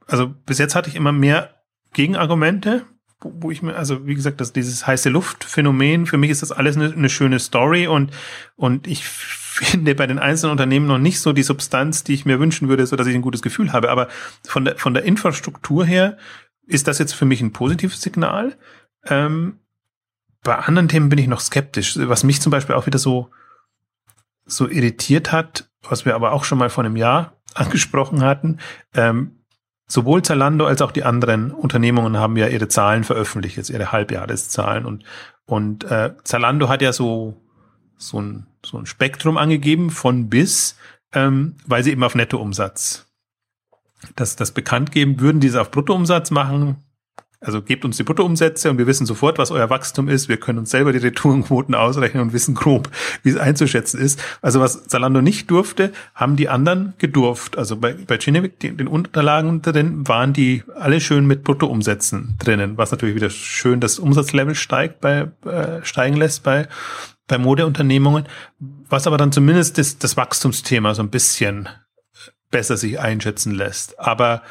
also bis jetzt hatte ich immer mehr Gegenargumente, wo ich mir, also wie gesagt, das, dieses heiße Luftphänomen, für mich ist das alles eine, eine schöne Story und, und ich (laughs) finde bei den einzelnen Unternehmen noch nicht so die Substanz, die ich mir wünschen würde, so dass ich ein gutes Gefühl habe. Aber von der, von der Infrastruktur her ist das jetzt für mich ein positives Signal. Ähm, bei anderen Themen bin ich noch skeptisch. Was mich zum Beispiel auch wieder so, so irritiert hat, was wir aber auch schon mal vor einem Jahr (laughs) angesprochen hatten, ähm, sowohl Zalando als auch die anderen Unternehmungen haben ja ihre Zahlen veröffentlicht, jetzt ihre Halbjahreszahlen. Und und äh, Zalando hat ja so so ein so ein Spektrum angegeben von bis, ähm, weil sie eben auf Nettoumsatz das das bekannt geben würden, diese auf Bruttoumsatz machen, also gebt uns die Bruttoumsätze und wir wissen sofort, was euer Wachstum ist. Wir können uns selber die Retourenquoten ausrechnen und wissen grob, wie es einzuschätzen ist. Also was Zalando nicht durfte, haben die anderen gedurft. Also bei, bei Cinevik, den Unterlagen drin, waren die alle schön mit Bruttoumsätzen drinnen, was natürlich wieder schön das Umsatzlevel steigt bei, äh, steigen lässt bei, bei Modeunternehmungen, was aber dann zumindest das, das Wachstumsthema so ein bisschen besser sich einschätzen lässt. Aber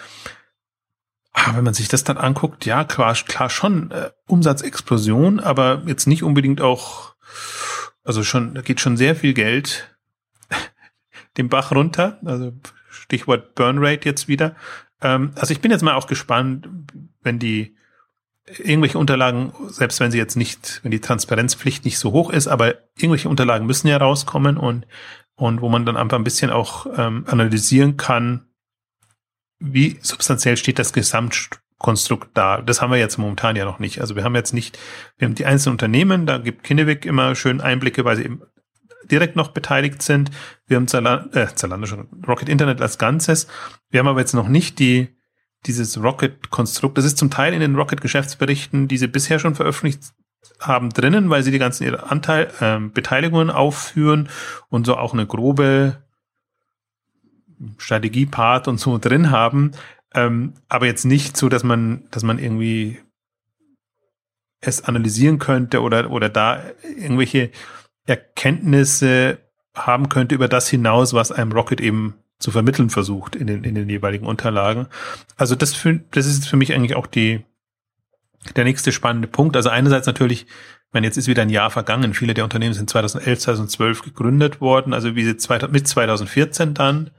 aber wenn man sich das dann anguckt, ja, klar, klar schon äh, Umsatzexplosion, aber jetzt nicht unbedingt auch, also schon, da geht schon sehr viel Geld (laughs) den Bach runter. Also Stichwort Burnrate jetzt wieder. Ähm, also ich bin jetzt mal auch gespannt, wenn die irgendwelche Unterlagen, selbst wenn sie jetzt nicht, wenn die Transparenzpflicht nicht so hoch ist, aber irgendwelche Unterlagen müssen ja rauskommen und, und wo man dann einfach ein bisschen auch ähm, analysieren kann, wie substanziell steht das Gesamtkonstrukt da? Das haben wir jetzt momentan ja noch nicht. Also wir haben jetzt nicht, wir haben die einzelnen Unternehmen, da gibt Kinnevik immer schön Einblicke, weil sie eben direkt noch beteiligt sind. Wir haben Zalando, äh, Zalando schon, Rocket Internet als Ganzes. Wir haben aber jetzt noch nicht die, dieses Rocket-Konstrukt. Das ist zum Teil in den Rocket-Geschäftsberichten, die sie bisher schon veröffentlicht haben drinnen, weil sie die ganzen ihre Anteil, äh, Beteiligungen aufführen und so auch eine grobe Strategiepart und so drin haben, ähm, aber jetzt nicht so, dass man, dass man irgendwie es analysieren könnte oder, oder da irgendwelche Erkenntnisse haben könnte über das hinaus, was einem Rocket eben zu vermitteln versucht in den, in den jeweiligen Unterlagen. Also das, für, das ist für mich eigentlich auch die, der nächste spannende Punkt. Also einerseits natürlich, ich meine, jetzt ist wieder ein Jahr vergangen. Viele der Unternehmen sind 2011, 2012 gegründet worden, also wie sie mit 2014 dann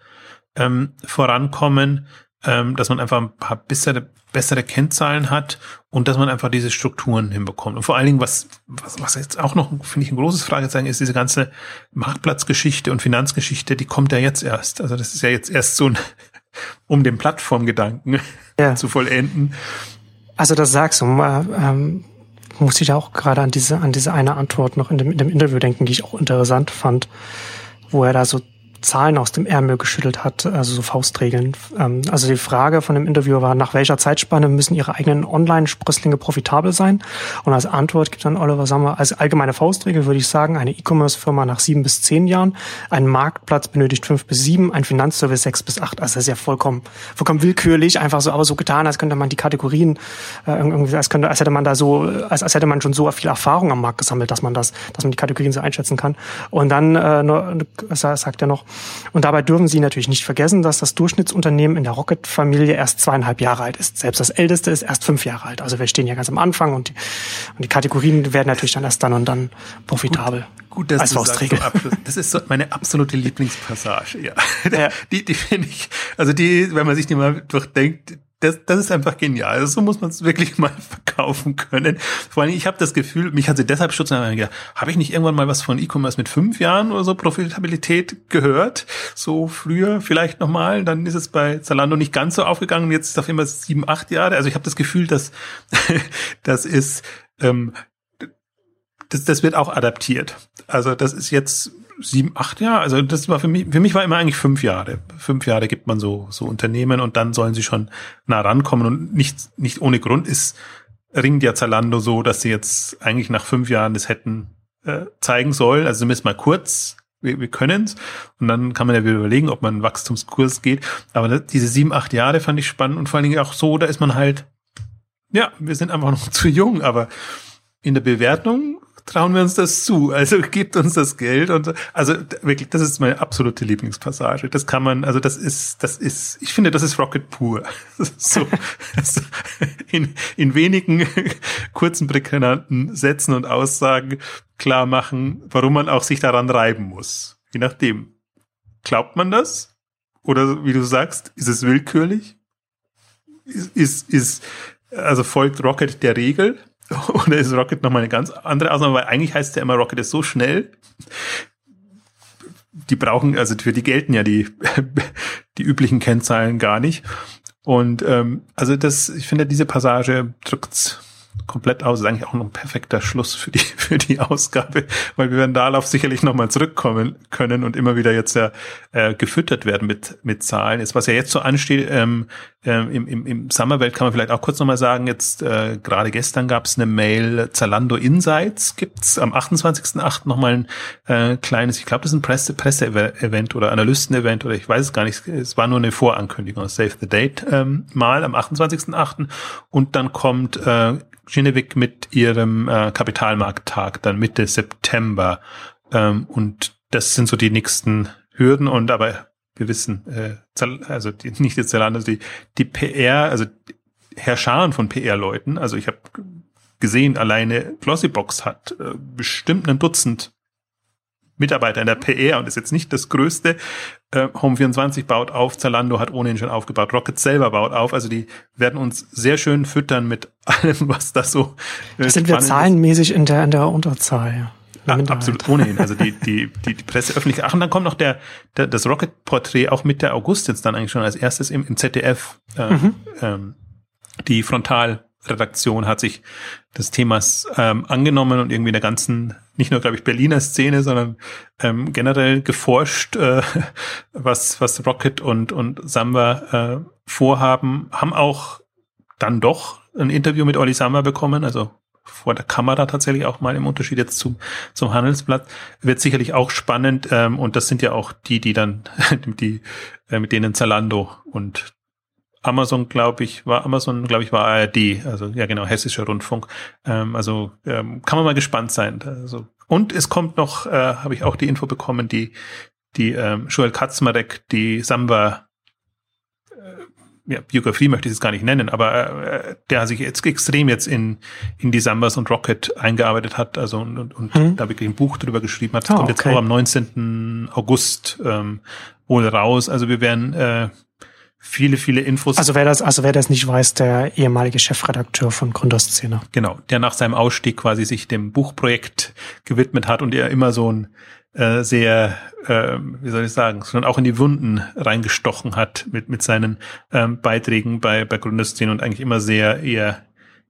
ähm, vorankommen ähm, dass man einfach ein paar bessere, bessere Kennzahlen hat und dass man einfach diese Strukturen hinbekommt. Und vor allen Dingen, was, was, was jetzt auch noch, finde ich, ein großes Fragezeichen ist, diese ganze Marktplatzgeschichte und Finanzgeschichte, die kommt ja jetzt erst. Also das ist ja jetzt erst so ein, (laughs) um den Plattformgedanken (laughs) ja. zu vollenden. Also das sagst du, ähm, muss ich auch gerade an diese, an diese eine Antwort noch in dem, in dem Interview denken, die ich auch interessant fand, wo er da so Zahlen aus dem Ärmel geschüttelt hat, also so Faustregeln. Ähm, also die Frage von dem Interviewer war, nach welcher Zeitspanne müssen Ihre eigenen Online-Sprösslinge profitabel sein? Und als Antwort gibt dann Oliver Sammer, als allgemeine Faustregel würde ich sagen, eine E-Commerce-Firma nach sieben bis zehn Jahren, ein Marktplatz benötigt fünf bis sieben, ein Finanzservice sechs bis acht. Also das ist ja vollkommen, vollkommen willkürlich, einfach so, aber so getan, als könnte man die Kategorien, äh, irgendwie, als könnte, als hätte man da so, als, als hätte man schon so viel Erfahrung am Markt gesammelt, dass man das, dass man die Kategorien so einschätzen kann. Und dann äh, sagt er noch, und dabei dürfen Sie natürlich nicht vergessen, dass das Durchschnittsunternehmen in der Rocket-Familie erst zweieinhalb Jahre alt ist. Selbst das älteste ist erst fünf Jahre alt. Also wir stehen ja ganz am Anfang und die, und die Kategorien werden natürlich dann erst dann und dann profitabel. Gut, gut dass als du Faustregel. sagst, Das ist so meine absolute Lieblingspassage. Ja, ja. (laughs) die, die finde ich, also die, wenn man sich die mal durchdenkt, das, das ist einfach genial. Also so muss man es wirklich (laughs) mal verkaufen können. Vor allem, ich habe das Gefühl, mich hat sie deshalb schutz gedacht, habe ich nicht irgendwann mal was von E-Commerce mit fünf Jahren oder so Profitabilität gehört? So früher vielleicht nochmal, dann ist es bei Zalando nicht ganz so aufgegangen. Jetzt ist es auf immer sieben, acht Jahre. Also ich habe das Gefühl, dass (laughs) das ist ähm, das, das wird auch adaptiert. Also das ist jetzt sieben, acht Jahre. Also das war für mich, für mich war immer eigentlich fünf Jahre. Fünf Jahre gibt man so, so Unternehmen und dann sollen sie schon nah rankommen und nicht, nicht ohne Grund ist, ringt ja Zalando so, dass sie jetzt eigentlich nach fünf Jahren das hätten äh, zeigen sollen. Also zumindest mal kurz. Wir, wir können es. Und dann kann man ja wieder überlegen, ob man einen Wachstumskurs geht. Aber das, diese sieben, acht Jahre fand ich spannend und vor allen Dingen auch so, da ist man halt, ja, wir sind einfach noch (laughs) zu jung, aber in der Bewertung trauen wir uns das zu. Also gibt uns das Geld und also wirklich, das ist meine absolute Lieblingspassage. Das kann man, also das ist, das ist, ich finde, das ist Rocket pur. (laughs) so, (laughs) in, in wenigen (laughs) kurzen, prägnanten Sätzen und Aussagen klar machen, warum man auch sich daran reiben muss. Je nachdem. Glaubt man das? Oder wie du sagst, ist es willkürlich? Ist, ist, ist also folgt Rocket der Regel? (laughs) Oder ist Rocket nochmal eine ganz andere Ausnahme? Weil eigentlich heißt es ja immer, Rocket ist so schnell. Die brauchen, also für die gelten ja die, (laughs) die üblichen Kennzahlen gar nicht. Und ähm, also das, ich finde, diese Passage drückt's komplett aus. Ist eigentlich auch noch ein perfekter Schluss für die, (laughs) für die Ausgabe, weil wir werden darauf sicherlich nochmal zurückkommen können und immer wieder jetzt ja äh, gefüttert werden mit, mit Zahlen. Jetzt, was ja jetzt so ansteht, ähm, ähm, im, im, im Summerwelt kann man vielleicht auch kurz nochmal sagen, jetzt äh, gerade gestern gab es eine Mail, Zalando Insights gibt's am 28.08. nochmal ein äh, kleines, ich glaube, das ist ein Presse-Event Presse oder Analysten-Event oder ich weiß es gar nicht, es war nur eine Vorankündigung, Save the Date ähm, mal am 28.08. und dann kommt äh, Genevik mit ihrem äh, Kapitalmarkttag dann Mitte September. Ähm, und das sind so die nächsten Hürden und aber wir wissen, äh, also die, (laughs) nicht jetzt Zalando, also die, die PR, also Herrscharen von PR-Leuten, also ich habe gesehen, alleine Glossybox hat äh, bestimmt ein Dutzend Mitarbeiter in der PR und ist jetzt nicht das größte. Äh, Home24 baut auf, Zalando hat ohnehin schon aufgebaut, Rocket selber baut auf. Also die werden uns sehr schön füttern mit (laughs) allem, was da so. Äh, sind wir zahlenmäßig in der, in der Unterzahl, Ja, absolut ohnehin. Also die, die, die, die Presse öffentlich. Ach, und dann kommt noch der, der das Rocket-Porträt auch mit der August jetzt dann eigentlich schon als erstes im, im ZDF. Äh, mhm. ähm, die Frontalredaktion hat sich des Themas ähm, angenommen und irgendwie in der ganzen, nicht nur, glaube ich, Berliner Szene, sondern ähm, generell geforscht, äh, (laughs) was, was Rocket und, und Samba äh, vorhaben, haben auch dann doch ein Interview mit Olli Samba bekommen, also vor der Kamera tatsächlich auch mal im Unterschied jetzt zum, zum Handelsblatt. Wird sicherlich auch spannend ähm, und das sind ja auch die, die dann, (laughs) die, äh, mit denen Zalando und Amazon, glaube ich, war Amazon, glaube ich, war ARD, also ja genau, hessischer Rundfunk. Ähm, also ähm, kann man mal gespannt sein. Also, und es kommt noch, äh, habe ich auch die Info bekommen, die, die ähm, Joel Katzmarek, die Samba ja, Biografie möchte ich es gar nicht nennen, aber äh, der sich jetzt extrem jetzt in, in die Sambas und Rocket eingearbeitet hat, also und, und, und hm. da wirklich ein Buch drüber geschrieben hat. Das oh, kommt jetzt auch am 19. August ähm, wohl raus. Also wir werden äh, viele, viele Infos. Also wer das, also wer das nicht weiß, der ehemalige Chefredakteur von Gründerszene. Genau, der nach seinem Ausstieg quasi sich dem Buchprojekt gewidmet hat und er immer so ein äh, sehr, äh, wie soll ich sagen, sondern auch in die Wunden reingestochen hat mit, mit seinen ähm, Beiträgen bei, bei Gründerszene und eigentlich immer sehr eher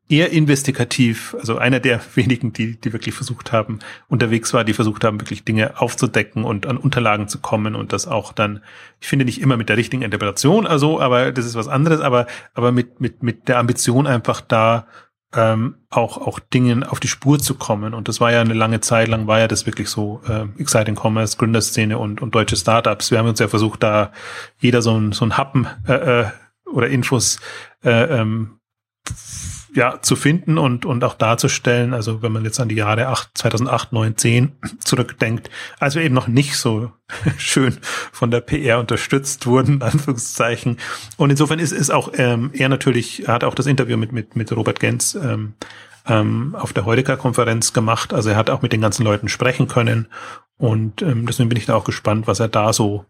eher investigativ, also einer der (laughs) wenigen, die, die wirklich versucht haben, unterwegs war, die versucht haben, wirklich Dinge aufzudecken und an Unterlagen zu kommen und das auch dann, ich finde nicht immer mit der richtigen Interpretation, also, aber das ist was anderes, aber, aber mit, mit, mit der Ambition einfach da ähm, auch, auch Dingen auf die Spur zu kommen. Und das war ja eine lange Zeit lang, war ja das wirklich so äh, Exciting Commerce, Gründerszene und, und deutsche Startups. Wir haben uns ja versucht, da jeder so ein, so ein Happen äh, äh, oder Infos äh, ähm, ja, zu finden und, und auch darzustellen. Also wenn man jetzt an die Jahre 8, 2008, 9, 10 zurückdenkt, als wir eben noch nicht so (laughs) schön von der PR unterstützt wurden, Anführungszeichen. Und insofern ist es auch, ähm, er natürlich, er hat auch das Interview mit, mit, mit Robert Gens ähm, ähm, auf der Heudeka-Konferenz gemacht. Also er hat auch mit den ganzen Leuten sprechen können. Und ähm, deswegen bin ich da auch gespannt, was er da so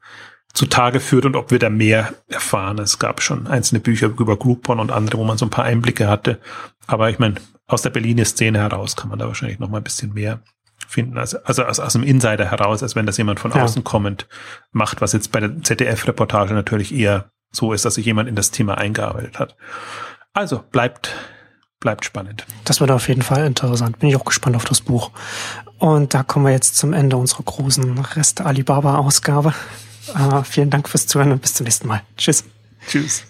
zutage führt und ob wir da mehr erfahren. Es gab schon einzelne Bücher über Groupon und andere, wo man so ein paar Einblicke hatte. Aber ich meine, aus der Berliner Szene heraus kann man da wahrscheinlich noch mal ein bisschen mehr finden. Also, also aus, aus einem Insider heraus, als wenn das jemand von ja. außen kommend macht, was jetzt bei der ZDF-Reportage natürlich eher so ist, dass sich jemand in das Thema eingearbeitet hat. Also bleibt bleibt spannend. Das wird auf jeden Fall interessant. Bin ich auch gespannt auf das Buch. Und da kommen wir jetzt zum Ende unserer großen Rest Alibaba-Ausgabe. Uh, vielen Dank fürs Zuhören und bis zum nächsten Mal. Tschüss. Tschüss.